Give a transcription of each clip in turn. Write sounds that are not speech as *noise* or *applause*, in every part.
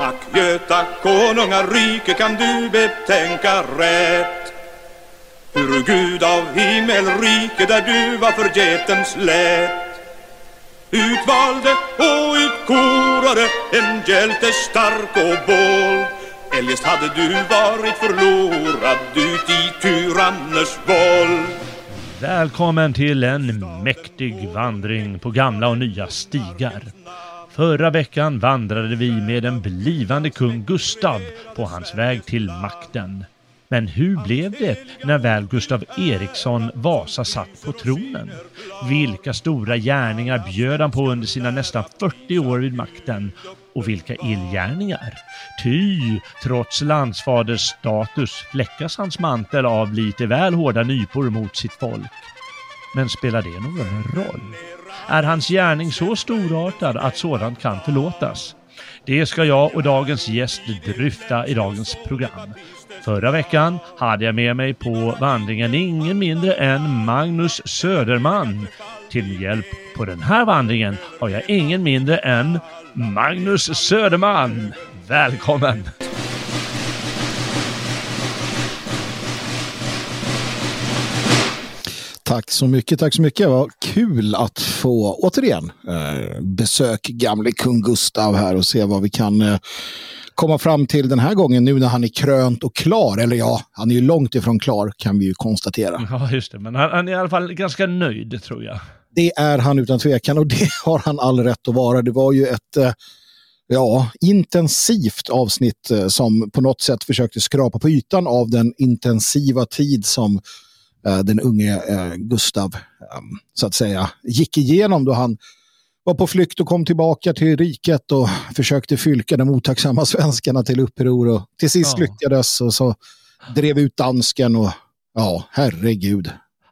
Ack Göta konungarike kan du betänka rätt? Hur Gud av himmelrike där du var förgätens lät Utvalde och utkorade en hjälte stark och bold. Eljest hade du varit förlorad ut i tyranners våld. Välkommen till en mäktig vandring på gamla och nya stigar. Förra veckan vandrade vi med den blivande kung Gustav på hans väg till makten. Men hur blev det när väl Gustav Eriksson Vasa satt på tronen? Vilka stora gärningar bjöd han på under sina nästan 40 år vid makten? Och vilka illgärningar? Ty, trots landsfaders status fläckas hans mantel av lite väl hårda nypor mot sitt folk. Men spelar det någon roll? Är hans gärning så storartad att sådant kan förlåtas? Det ska jag och dagens gäst dryfta i dagens program. Förra veckan hade jag med mig på vandringen ingen mindre än Magnus Söderman. Till hjälp på den här vandringen har jag ingen mindre än Magnus Söderman. Välkommen! Tack så mycket, tack så mycket. Vad kul att få återigen eh, besök gamle kung Gustav här och se vad vi kan eh, komma fram till den här gången nu när han är krönt och klar. Eller ja, han är ju långt ifrån klar kan vi ju konstatera. Ja, just det. Men han, han är i alla fall ganska nöjd tror jag. Det är han utan tvekan och det har han all rätt att vara. Det var ju ett eh, ja, intensivt avsnitt som på något sätt försökte skrapa på ytan av den intensiva tid som den unge Gustav så att säga gick igenom då han var på flykt och kom tillbaka till riket och försökte fylka de otacksamma *laughs* svenskarna till uppror och till sist ja. lyckades och så drev ut dansken och ja, herregud.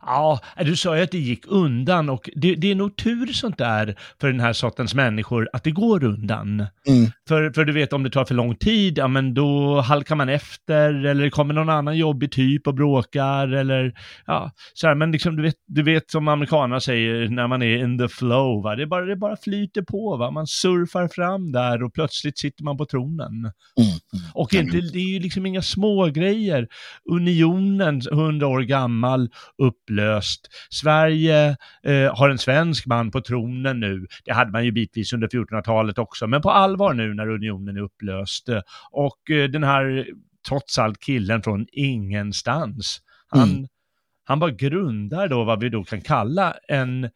Ja, du sa ju att det gick undan och det, det, är nog tur sånt där för den här sortens människor att det går undan. Mm. För, för du vet om det tar för lång tid, ja men då halkar man efter eller det kommer någon annan jobbig typ och bråkar eller ja, så här, men liksom du vet, du vet som amerikanerna säger när man är in the flow, va? Det, bara, det bara flyter på, va? man surfar fram där och plötsligt sitter man på tronen. Mm. Mm. Och inte, det är ju liksom inga små grejer. Unionen, hundra år gammal, upplöst upplöst. Sverige eh, har en svensk man på tronen nu. Det hade man ju bitvis under 1400-talet också, men på allvar nu när unionen är upplöst. Och eh, den här, trots allt, killen från ingenstans, han, mm. han bara grundar då vad vi då kan kalla en, eh,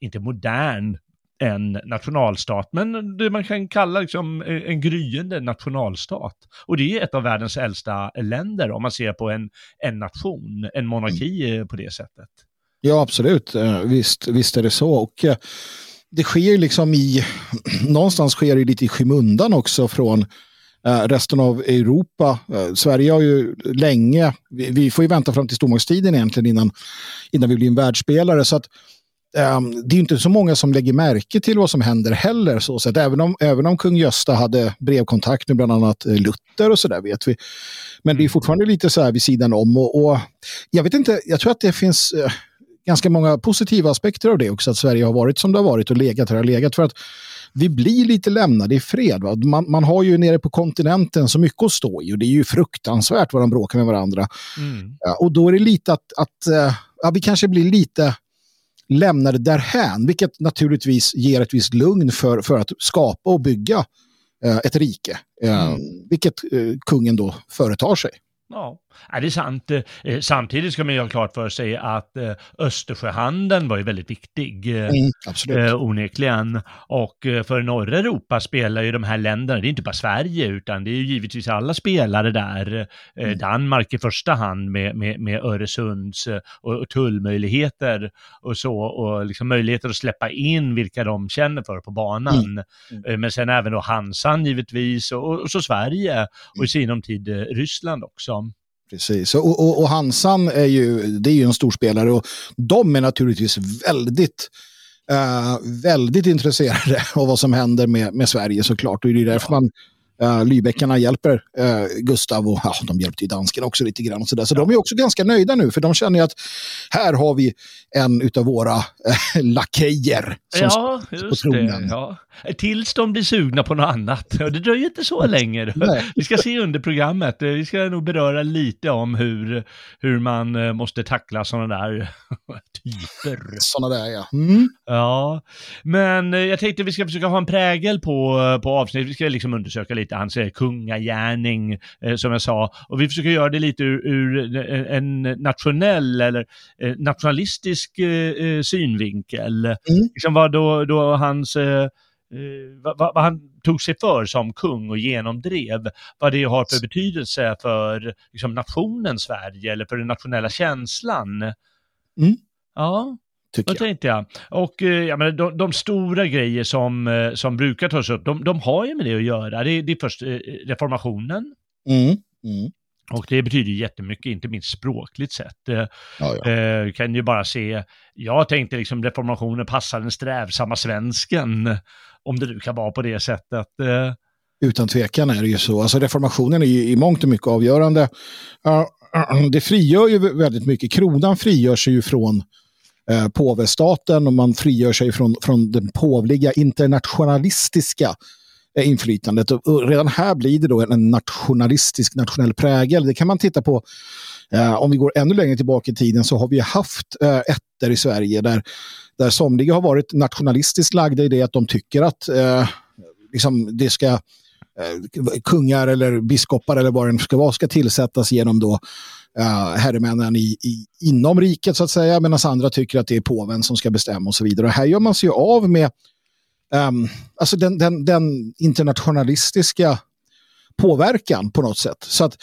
inte modern, en nationalstat, men det man kan kalla liksom eh, en gryende nationalstat. Och det är ett av världens äldsta länder om man ser på en, en nation, en monarki mm. på det sättet. Ja, absolut. Eh, visst, visst är det så. Och eh, det sker liksom i, *clears throat* någonstans sker det lite i skymundan också från resten av Europa. Sverige har ju länge, vi får ju vänta fram till stormaktstiden egentligen innan, innan vi blir en världsspelare. Så att Um, det är inte så många som lägger märke till vad som händer heller. Så att även, om, även om kung Gösta hade brevkontakt med bland annat eh, Luther och så där vet vi. Men det är mm. fortfarande lite så här vid sidan om. Och, och jag vet inte, jag tror att det finns uh, ganska många positiva aspekter av det också. Att Sverige har varit som det har varit och legat här har legat. För att vi blir lite lämnade i fred. Man, man, har ju nere på kontinenten så mycket att stå i och det är ju fruktansvärt vad de bråkar med varandra. Mm. Ja, och då är det lite att, att uh, ja, vi kanske blir lite lämnar det därhän, vilket naturligtvis ger ett visst lugn för, för att skapa och bygga eh, ett rike, eh, mm. vilket eh, kungen då företar sig. Ja, är det är sant. Eh, samtidigt ska man ju ha klart för sig att eh, Östersjöhandeln var ju väldigt viktig, eh, mm, absolut. onekligen. Och för norra Europa spelar ju de här länderna, det är inte bara Sverige, utan det är ju givetvis alla spelare där. Mm. Danmark i första hand med, med, med Öresunds och, och tullmöjligheter och så, och liksom möjligheter att släppa in vilka de känner för på banan. Mm. mm. Men sen även då Hansan givetvis, och, och så Sverige, och i sinom tid Ryssland också. Precis, och, och, och, Hansan är ju, det är ju en stor spelare och de är naturligtvis väldigt, uh, väldigt intresserade *laughs* av vad som händer med, med Sverige såklart. Och det är därför ja. man Uh, Lybeckarna hjälper uh, Gustav och ja, de hjälpte ju danskarna också lite grann. Och så där. så ja. de är också ganska nöjda nu för de känner att här har vi en av våra uh, lakejer som ja, på tronen. Ja. Tills de blir sugna på något annat. Det dröjer inte så länge. vi ska se under programmet. Vi ska nog beröra lite om hur, hur man måste tackla sådana där *laughs* typer. Sådana där ja. Mm. Ja, men jag tänkte vi ska försöka ha en prägel på, på avsnittet. Vi ska liksom undersöka lite lite hans kungagärning, eh, som jag sa. Och vi försöker göra det lite ur, ur en nationell eller eh, nationalistisk eh, synvinkel. Mm. Liksom vad då, då hans vad, vad, han tog sig för som kung och genomdrev, vad det har för betydelse för liksom, nationen Sverige eller för den nationella känslan. Mm. Ja. Tycker Då tänkte jag. Och eh, jag menar, de, de, stora grejer som, eh, som brukar tas upp, de, de har ju med det att göra. Det, det är först eh, reformationen. Mm. Mm. Och det betyder jättemycket, inte minst språkligt sett. Ja, ja. Eh, kan ju bara se, jag tänkte liksom reformationen passar den strävsamma svensken, om det nu kan vara på det sättet. Eh. Utan tvekan är det ju så. Alltså reformationen är ju i mångt och mycket avgörande. Uh, *clears throat* det frigör ju väldigt mycket. Kronan frigör sig ju från eh, påvestaten och man frigör sig från, från den påvliga internationalistiska eh, inflytandet. Och redan här blir det då en nationalistisk nationell prägel. Det kan man titta på eh, om vi går ännu längre tillbaka i tiden så har vi haft eh, ätter i Sverige där, där somliga har varit nationalistiskt lagda i det att de tycker att eh, liksom det ska eh, kungar eller biskopar eller vad det ska vara ska tillsättas genom då uh, herremännen i, i, inom riket så att säga, medan andra tycker att det är påven som ska bestämma och så vidare. Och här gör man sig av med um, alltså den, den, den, internationalistiska påverkan på något sätt. Så att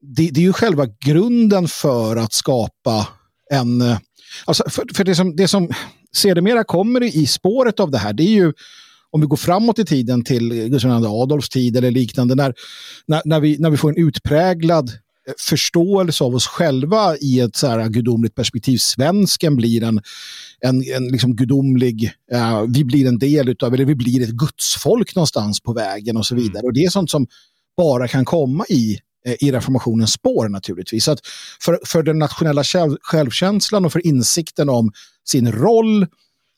det, det, är ju själva grunden för att skapa en... Eh, alltså för, för det som, det som sedermera kommer i spåret av det här, det är ju om vi går framåt i tiden till Gustav II Adolfs tid eller liknande, när, när, när, vi, när vi får en utpräglad förståelse av oss själva i ett så här gudomligt perspektiv. Svensken blir en, en, en liksom gudomlig, uh, vi blir en del av, eller vi blir ett gudsfolk någonstans på vägen och så mm. vidare. Mm. Och det är sånt som bara kan komma i eh, i reformationens spår naturligtvis. Så att för, för den nationella själv, självkänslan och för insikten om sin roll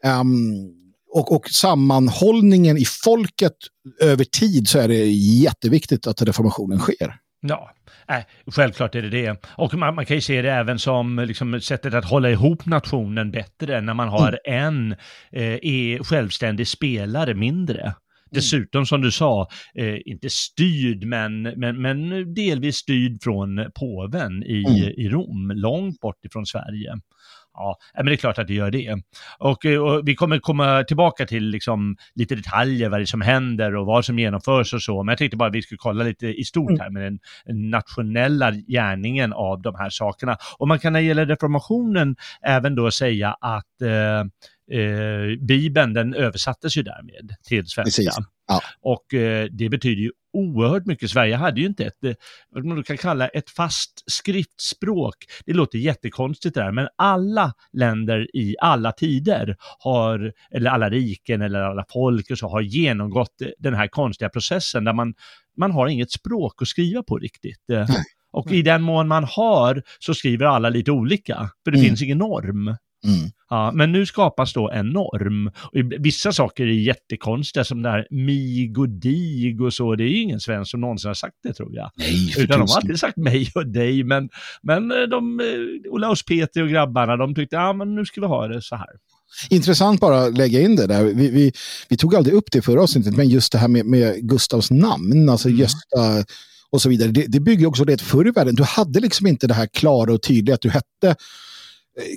um, och, och sammanhållningen i folket över tid så är det jätteviktigt att reformationen sker. Ja, Nej, självklart är det det. Och man, man, kan ju se det även som liksom, sättet att hålla ihop nationen bättre när man har mm. en eh, självständig spelare mindre. Mm. Dessutom som du sa, eh, inte styrd men, men, men delvis styrd från påven i, mm. i Rom, långt bort ifrån Sverige. Ja, men det är klart att det gör det. Och, eh, och, vi kommer komma tillbaka till liksom lite detaljer, vad det är som händer och vad som genomförs och så. Men jag tänkte bara att vi skulle kolla lite i stort mm. här med den, den nationella gärningen av de här sakerna. Och man kan när det gäller reformationen även då säga att eh, eh, Bibeln, den översattes ju därmed till svenska. Ja. Och eh, det betyder ju oerhört mycket. Sverige hade ju inte ett, eh, vad man kan kalla ett fast skriftspråk. Det låter jättekonstigt det där, men alla länder i alla tider har, eller alla riken eller alla folk och så, har genomgått den här konstiga processen där man, man har inget språk att skriva på riktigt. Eh. Och i den mån man har så skriver alla lite olika, för det mm. finns ingen norm. Mm. Ja, men nu skapas då en norm. Och vissa saker är jättekonstiga, som det här mig och dig och så. Det är ju ingen svensk som någonsin har sagt det, tror jag. Nej, Utan de har alltid sagt mig och dig, men, men eh, de, eh, Olaus Peter och grabbarna, de tyckte, ja men nu ska vi ha det så här. Intressant bara att lägga in det där. Vi, vi, vi tog aldrig upp det förra avsnittet, men just det här med, med Gustavs namn, alltså mm. Gösta och så vidare. Det, det bygger också det att förr i världen, du hade liksom inte det här klara och tydliga att du hette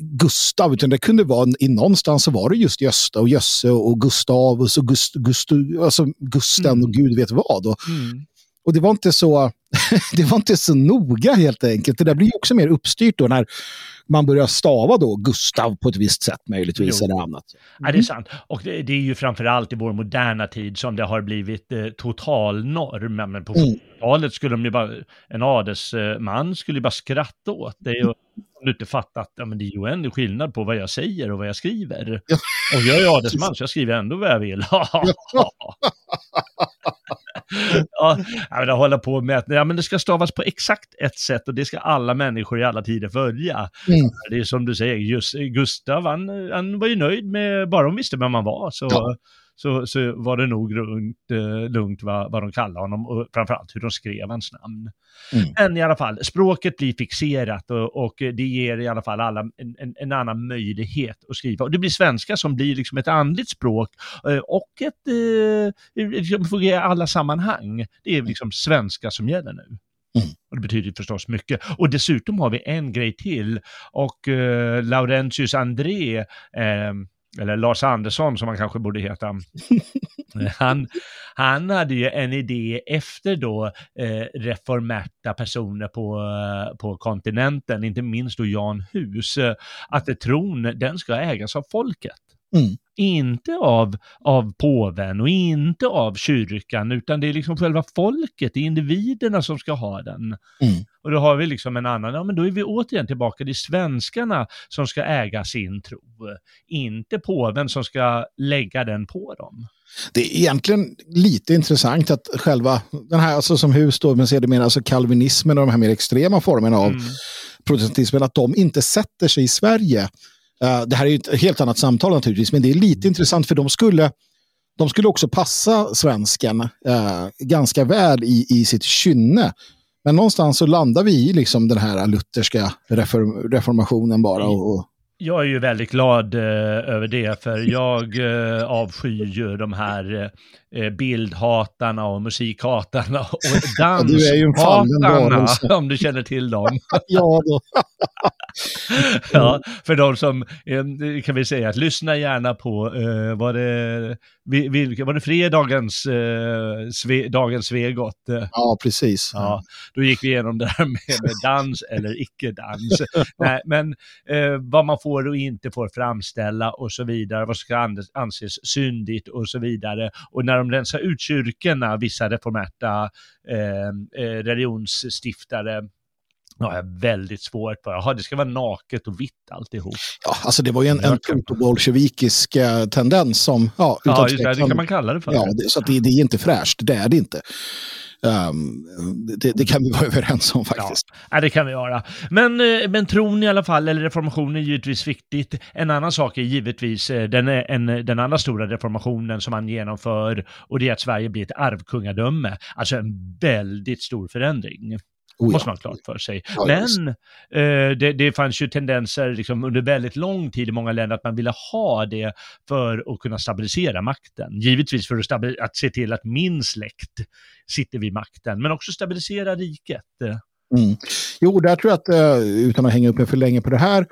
Gustav, utan det kunde vara i någonstans så var det just Gösta och Jösse och Gustavus och Gust, Gust, alltså Gusten mm. och gud vet vad. Och, mm. och det var inte så *laughs* det var inte så noga helt enkelt. Det där blir också mer uppstyrt då när man börjar stava då Gustav på ett visst sätt möjligtvis eller annat. Mm. Ja, det är sant. Och det, det är ju framförallt i vår moderna tid som det har blivit eh, total norm. Men på mm. 40-talet skulle de ju bara, en adelsman skulle ju bara skratta åt det. Och, om du inte fattat, ja men det är ju ändå skillnad på vad jag säger och vad jag skriver. Och jag är *laughs* adelsman så jag skriver ändå vad jag vill. *laughs* ja, men hålla på med att ja, men det ska stavas på exakt ett sätt och det ska alla människor i alla tider följa. Mm. Det är som du säger, just Gustav, han, han var ju nöjd med, bara de visste vem man var, så ja så, så var det nog lugnt, eh, lugnt vad, vad de kallade honom och framförallt hur de skrev hans namn. Mm. Men i alla fall, språket blir fixerat och, och det ger i alla fall alla en, en, en, annan möjlighet att skriva. Och det blir svenska som blir liksom ett andligt språk eh, och ett, eh, liksom fungerar i alla sammanhang. Det är liksom svenska som gäller nu. Mm. Och det betyder förstås mycket. Och dessutom har vi en grej till. Och eh, Laurentius André, eh, eller Lars Andersson som han kanske borde heta. *laughs* han, han hade ju en idé efter då eh, reformerta personer på, eh, på kontinenten, inte minst då Jan Hus, att tron den ska ägas av folket. Mm. Inte av, av påven och inte av kyrkan, utan det är liksom själva folket, det är individerna som ska ha den. Mm. Och då har vi liksom en annan, ja men då är vi återigen tillbaka, det är svenskarna som ska äga sin tro, inte påven som ska lägga den på dem. Det är egentligen lite intressant att själva den här, alltså som hus då, men sedermera alltså kalvinismen och de här mer extrema formerna av mm. protestantismen, att de inte sätter sig i Sverige Uh, det här är ett helt annat samtal naturligtvis, men det är lite intressant för de skulle, de skulle också passa svensken uh, ganska väl i, i sitt kynne. Men någonstans så landar vi i liksom den här lutherska reform, reformationen bara. Och, och jag är ju väldigt glad eh, över det, för *laughs* jag eh, avskyr ju de här eh, bildhatarna och musikhatarna och danshatarna, ja, *laughs* om du känner till dem. *laughs* ja, då. ja, för de som, eh, kan vi säga, att lyssna gärna på, eh, var det, vilka, var det fredagens eh, sve, dagens Svegot? Ja, precis. Ja, då gick vi igenom det här med, med *laughs* dans eller icke-dans. Nej, men eh, vad man får och inte får framställa och så vidare, vad ska anses syndigt och så vidare. Och när de rensar ut kyrkorna, vissa reformerta eh, eh religionsstiftare, Ja, jag är väldigt svårt för. Jaha, det ska vara naket och vitt alltihop. Ja, alltså det var ju en, en protobolsjevikisk eh, tendens som... Ja, ja just det, det kan man kalla det för. Ja, det, så det, det, är inte fräscht, det är det inte. Um, det, det, kan vi vara *laughs* överens om faktiskt. Ja, det kan vi göra. Men, eh, men tron i alla fall, eller reformationen är givetvis viktigt. En annan sak är givetvis eh, den, en, den andra stora reformationen som man genomför och det är att Sverige blir ett arvkungadöme. Alltså en väldigt stor förändring. Oh ja. måste man ha klart för sig. Ja, Men eh, det, det fanns ju tendenser liksom, under väldigt lång tid i många länder att man ville ha det för att kunna stabilisera makten. Givetvis för att, att se till att min släkt sitter vid makten, men också stabilisera riket. Mm. Jo, där tror jag att, eh, utan att hänga upp mig för länge på det här,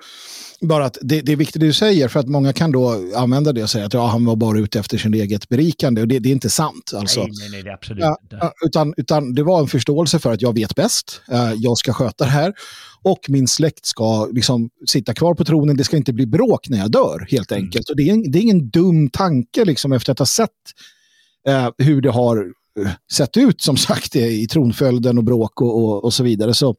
bara att det, det, är viktigt det du säger, för att många kan då använda det och säga att ja, han var bara ute efter sin eget berikande. Och det, det är inte sant. Alltså. Nej, nej, nej, det är absolut ja, inte. Utan, utan det var en förståelse för att jag vet bäst, uh, jag ska sköta det här och min släkt ska liksom sitta kvar på tronen. Det ska inte bli bråk när jag dör, helt mm. enkelt. Mm. Och det, är det är ingen dum tanke liksom, efter att ha sett uh, hur det har sett ut som sagt i tronföljden och bråk och, och, och, så vidare. Så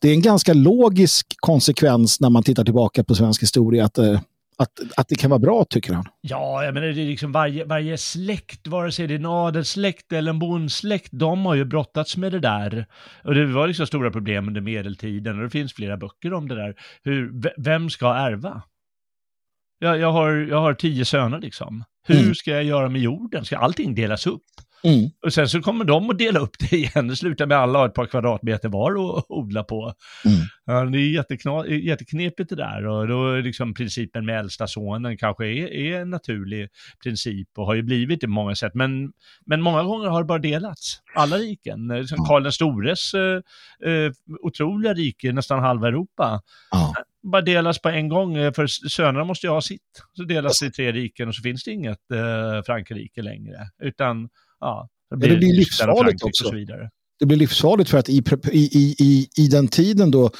det är en ganska logisk konsekvens när man tittar tillbaka på svensk historia att, eh, att, att det kan vara bra tycker han. Ja, jag menar det är liksom varje, varje släkt, vare sig det är en adelssläkt eller en bondsläkt, de har ju brottats med det där. Och det var liksom stora problem under medeltiden och det finns flera böcker om det där. Hur, vem ska ärva? Jag, jag, har, jag har tio söner liksom. Hur mm. ska jag göra med jorden? Ska allting delas upp? Mm. Och sen så kommer de att dela upp det *laughs* igen. Det slutar med alla har ett par kvadratmeter var att odla på. Mm. Ja, det är jätteknepigt det där. Och då är liksom principen med äldsta sonen kanske är, är, en naturlig princip och har ju blivit det på många sätt. Men, men många gånger har det bara delats. Alla riken. Liksom Karl den stores eh, eh, otroliga rike, nästan halva Europa. Ja bara delas på en gång, eh, för sönerna måste ju ha sitt. Så delas det i tre riken och så finns det inget eh, Frankrike längre. Utan ja, det blir, det blir livsfarligt också. Det blir livsfarligt för att i, i, i, i den tiden då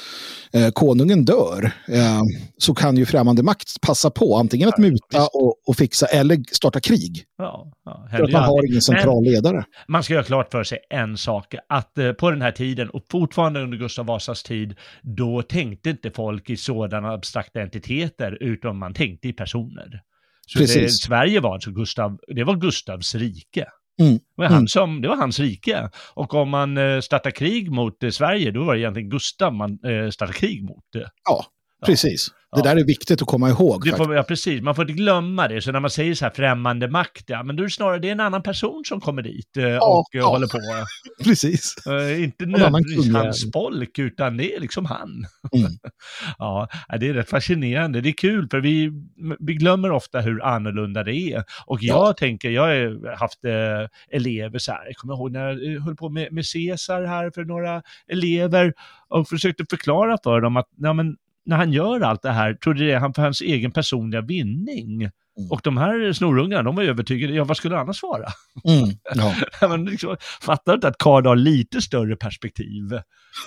eh, konungen dör eh, så kan ju främmande makt passa på antingen att muta och, och fixa eller starta krig. Ja, ja, för att man har ingen central ledare. Man ska göra klart för sig en sak, att eh, på den här tiden och fortfarande under Gustav Vasas tid, då tänkte inte folk i sådana abstrakta entiteter, utan man tänkte i personer. Så det, Sverige var alltså Gustav, det var Gustavs rike. Mm. Det, var han mm. som, det var hans rike. Och om man eh, startar krig mot eh, Sverige, då var det egentligen Gustav man eh, startade krig mot. Ja, precis. Det där är viktigt att komma ihåg. Får, ja, precis. Man får inte glömma det. Så när man säger så här främmande makt, ja, men då är det snarare det är en annan person som kommer dit eh, ja, och ja. håller på. *laughs* precis. Uh, inte nödvändigtvis hans folk, utan det är liksom han. Mm. *laughs* ja, det är rätt fascinerande. Det är kul, för vi, vi glömmer ofta hur annorlunda det är. Och jag ja. tänker, jag har haft eh, elever så här, jag kommer ihåg när jag höll på med, med Caesar här för några elever och försökte förklara för dem att ja, men, när han gör allt det här, trodde det är han för hans egen personliga vinning. Mm. Och de här snorungarna, de var övertygade, ja vad skulle det annars vara? Mm, ja. *laughs* Man liksom, fattar inte att Karl har lite större perspektiv.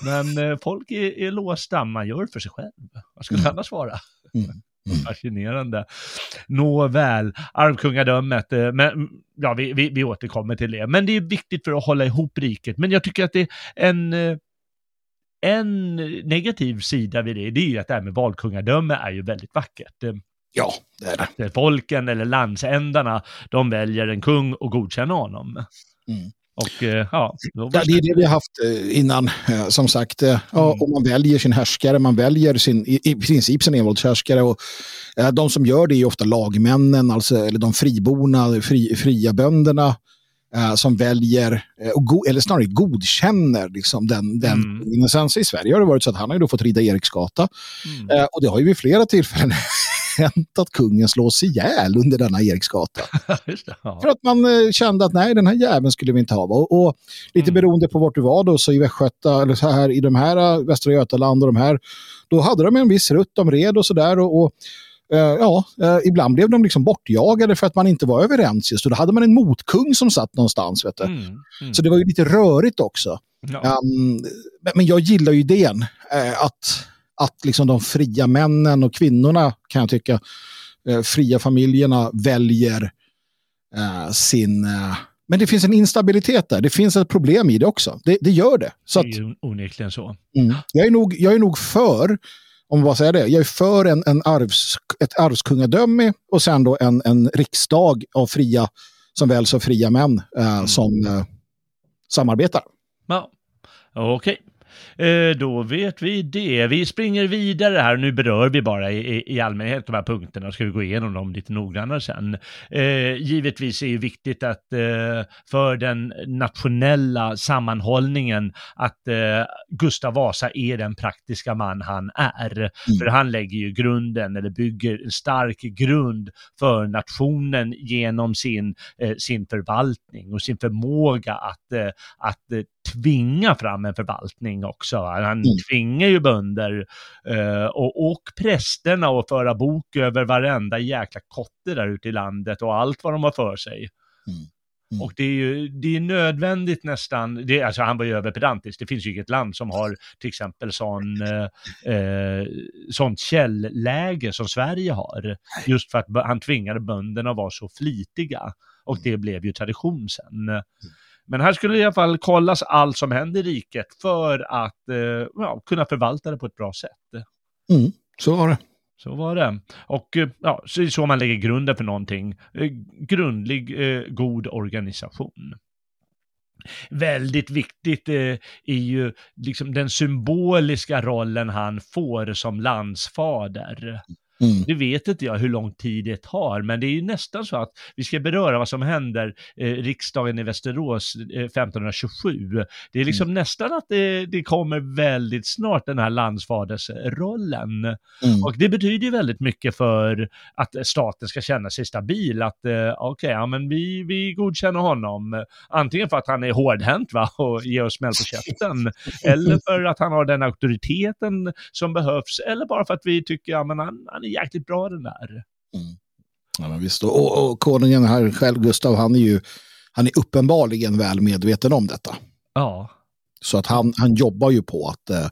Men eh, folk är, är låsta, man gör för sig själv. Vad skulle mm. annars vara? Mm. Mm. Fascinerande. Nåväl, arvkungadömet, eh, men ja, vi, vi, vi återkommer till det. Men det är viktigt för att hålla ihop riket. Men jag tycker att det är en eh, en negativ sida vid det, det är ju att det här med valkungadöme är ju väldigt vackert. Ja, det är det. Folken eller landsändarna, de väljer en kung och godkänner honom. Mm. Och, eh, ja, det är det vi har haft eh, innan, eh, som sagt. Ja, mm. och man väljer sin härskare, man väljer sin, i, i princip sin envåldshärskare. Och, de som gör det är ofta lagmännen, alltså, eller de friborna, fri, fria bönderna eh, som väljer, eh, go, eller snarare godkänner liksom den, den mm. Sen i Sverige har det varit så att han har ju fått rida Eriksgata. Mm. Eh, och det har ju vid flera tillfällen *laughs* hänt att kungen slås ihjäl under denna Eriksgata. *laughs* ja. För att man eh, kände att nej, den här jäveln skulle vi inte ha. Och, och lite mm. beroende på vart du var då, så i Västgöta, eller så här i de här eh, Västra Götaland och de här, då hade de en viss rutt, de red och sådär. Och, och ja, uh, ibland blev de liksom bortjagade för att man inte var överens just. Och då hade man en motkung som satt någonstans. Vet. Mm, mm. Så det var ju lite rörigt också. Ja. Um, men jag gillar ju idén uh, att, att liksom de fria männen och kvinnorna, kan jag tycka, fria familjerna väljer sin... men det finns en instabilitet där. Det finns ett problem i det också. Det, det gör det. Så det är ju onekligen så. Mm, jag, är nog, jag är nog för om vad säger det, jag är för en, en arvs, ett arvskungadöme och sen då en, en riksdag av fria, som väl så fria män eh, mm. som eh, samarbetar. Ja, okej. Okay. Eh, då vet vi det. Vi springer vidare här, nu berör vi bara i, i allmänhet de här punkterna, ska vi gå igenom dem lite noggrannare sen. Eh, givetvis är det viktigt att eh, för den nationella sammanhållningen att Gustav Vasa är den praktiska man han är. Mm. För han lägger ju grunden, eller bygger en stark grund för nationen genom sin, sin förvaltning och sin förmåga att, att tvinga fram en förvaltning också. Han mm. tvingar ju bönder eh, och, och prästerna att föra bok över varenda jäkla kotte där ute i landet och allt vad de har för sig. Mm. Mm. Och det är ju det är nödvändigt nästan, det, alltså han var ju överpedantisk, det finns ju inget land som har till exempel sån, eh, eh sånt källläge som Sverige har. Just för att han tvingade bönderna att vara så flitiga. Och mm. det blev ju tradition sen. Men här skulle i alla fall kollas allt som händer i riket för att eh, ja, kunna förvalta det på ett bra sätt. Mm, så var det. Så var det. Och eh, ja, så är det så man lägger grunden för någonting. Eh, grundlig, eh, god organisation. Väldigt viktigt eh, är ju liksom den symboliska rollen han får som landsfader. Mm. Nu vet inte jag hur lång tid det tar, men det är ju nästan så att vi ska beröra vad som händer eh, riksdagen i Västerås eh, 1527. Det är liksom mm. nästan att det, det, kommer väldigt snart den här landsfadersrollen. Mm. Och det betyder ju väldigt mycket för att staten ska känna sig stabil, att eh, okej, okay, ja men vi, vi godkänner honom, antingen för att han är hårdhänt va, *laughs* och ger oss smäll på käften, eller för att han har den auktoriteten som behövs, eller bara för att vi tycker, ja men han, han är jäkligt bra den där. Mm. Ja, men visst. Och, och konungen här själv, Gustav, han är ju han är uppenbarligen väl medveten om detta. Ja. Så att han, han jobbar ju på att eh,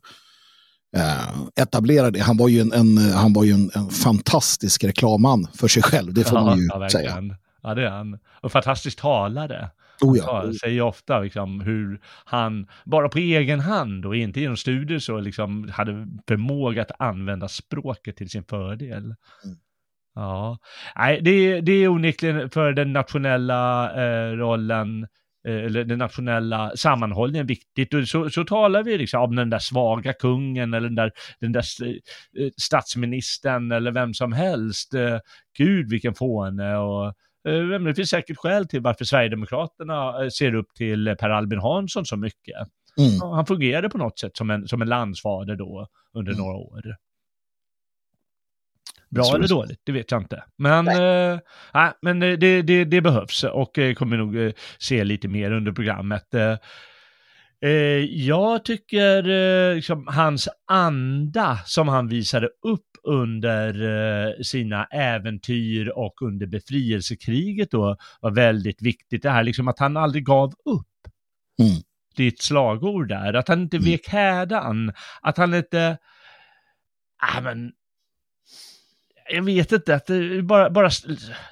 eh etablera det. Han var ju en, en han var ju en, en, fantastisk reklamman för sig själv, det får ja, man ju ja, säga. Ja, det är han. Och fantastisk talare. Oh ja. Han säger ofta liksom hur han, bara på egen hand och inte genom studier så liksom hade förmåga att använda språket till sin fördel. Mm. Ja, nej, det, det är onekligen för den nationella eh, rollen eh, eller den nationella sammanhållningen viktigt. Och så, så talar vi liksom om den där svaga kungen eller den där, den där eh, statsministern eller vem som helst. Gud vilken fåne och det finns säkert skäl till varför Sverigedemokraterna ser upp till Per Albin Hansson så mycket. Mm. Han fungerade på något sätt som en, som en landsfader då under mm. några år. Bra eller dåligt, det vet jag inte. Men, nej. Äh, men det, det, det, behövs och eh, kommer nog eh, se lite mer under programmet. Eh, jag tycker liksom, hans anda som han visade upp under sina äventyr och under befrielsekriget då var väldigt viktigt. Det här liksom att han aldrig gav upp. Mm. Det är ett slagord där, att han inte mm. vek hädan, att han inte, ah, men jag vet inte, att det bara, bara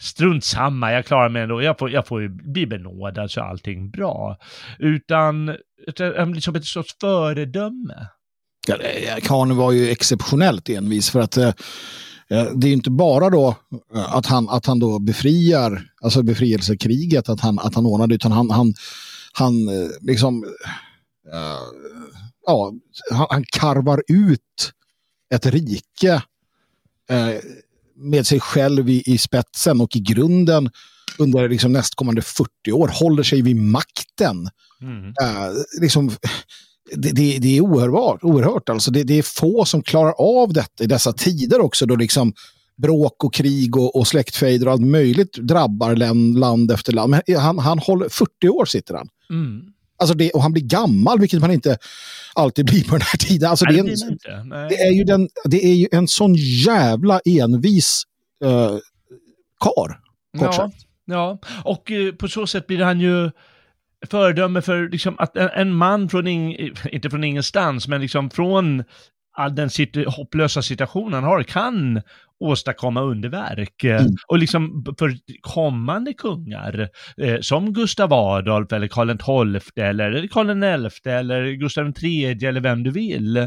strunt samma, jag klarar mig ändå, jag får, jag får ju bli benådad så allting bra. Utan, han blir som ett sorts föredöme. Karne var ju exceptionellt envis för att eh, eh, det är inte bara då eh, att han, att han då befriar, alltså befrielsekriget, att han, att han ordnade, utan han, han, han liksom, uh, ja, han, han karvar ut ett rike uh, med sig själv i, i spetsen och i grunden under liksom nästkommande 40 år håller sig vid makten. Mm. Uh, liksom, det, det, det, är oerhört. oerhört alltså. det, det, är få som klarar av detta i dessa tider också då liksom bråk och krig och, och släktfejder och allt möjligt drabbar land, land efter land. Men han, han håller, 40 år sitter han. Mm. Alltså det, och han blir gammal, vilket man inte alltid blir på den här tiden. Alltså Nej, det, är en, det, är ju den, det är ju en sån jävla envis uh, kar. Ja, ja, och uh, på så sätt blir han ju föredöme för liksom, att en, en man från, in, inte från ingenstans, men liksom från all den sit hopplösa situationen han har, kan åstadkomma underverk. Eh, mm. Och liksom för kommande kungar, eh, som Gustav Adolf eller Karl XII eller Karl XI eller Gustav III eller vem du vill, eh,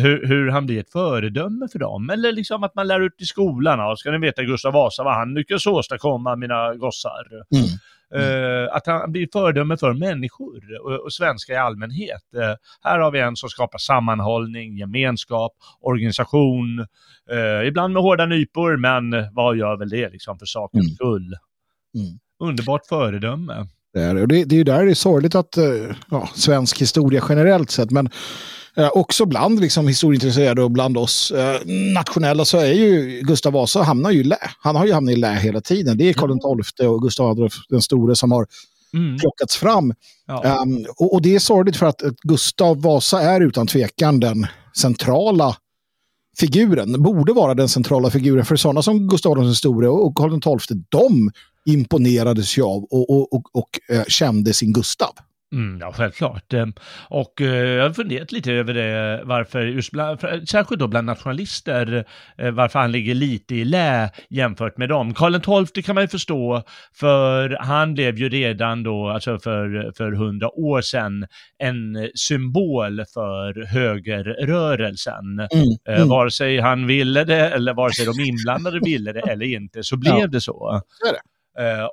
hur, hur, han blir ett föredöme för dem. Eller liksom att man lär ut i skolan, ja, ska ni veta Gustav Vasa vad han lyckas åstadkomma, mina gossar. Mm. Uh, att han blir föredöme för människor och, och svenskar i allmänhet. Uh, här har vi en som skapar sammanhållning, gemenskap, organisation, uh, ibland med hårda nypor, men vad gör väl det liksom för sakens mm. skull? Mm. Underbart föredöme. Det är, det, det är ju där det är sorgligt att ja, svensk historia generellt sett, men Eh, också bland liksom, historieintresserade och bland oss eh, nationella så är ju Gustav Vasa hamnar ju i lä. Han har ju hamnat i lä hela tiden. Det är Karl XII och Gustav Adolf den store som har mm. plockats fram. Ja. Um, och, och, det är sorgligt för att, att Gustav Vasa är utan tvekan den centrala figuren, borde vara den centrala figuren för sådana som Gustav den store och Karl XII, de imponerades ju av och, och, och, och eh, kände sin Gustav. Mm, ja, självklart. Ehm, och eh, jag har funderat lite över det, varför, just bland, särskilt då bland nationalister, eh, varför han ligger lite i lä jämfört med dem. Karl XII kan man ju förstå, för han blev ju redan då, alltså för, för hundra år sedan, en symbol för högerrörelsen. Mm, eh, mm. Vare sig han ville det, eller vare sig de inblandade ville det eller inte, så blev ja. det så. Uh,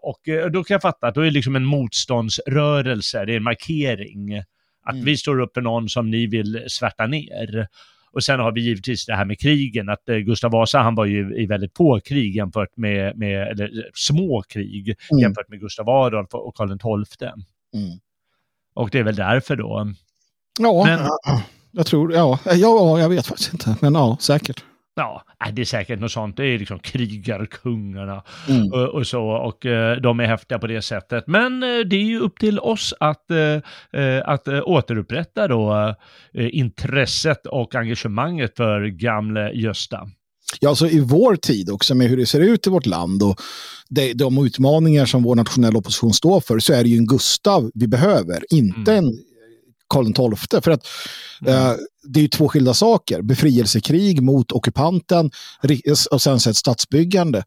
och uh, då kan jag fatta att då är det liksom en motståndsrörelse, det är en markering. Att mm. vi står upp för någon som ni vill svärta ner. Och sen har vi givetvis det här med krigen, att uh, Gustav Vasa han var ju i väldigt få krig jämfört med, med eller små krig mm. jämfört med Gustav Adolf och Karl XII. Mm. Och det är väl därför då. Ja, Men, *clears throat* jag tror, ja, ja, jag vet faktiskt inte, men ja, säkert. Ja, det är säkert något sånt. Det är liksom krigarkungarna mm. och, och, så. Och uh, de är häftiga på det sättet. Men uh, det är ju upp till oss att, uh, att återupprätta då intresset och engagemanget för gamle Gösta. Ja, alltså i vår tid också med hur det ser ut i vårt land och de, de utmaningar som vår nationella opposition står för så är det ju en Gustav vi behöver, inte mm. en Karl XII. För att mm. eh, det är ju två skilda saker. Befrielsekrig mot ockupanten och sen så ett statsbyggande.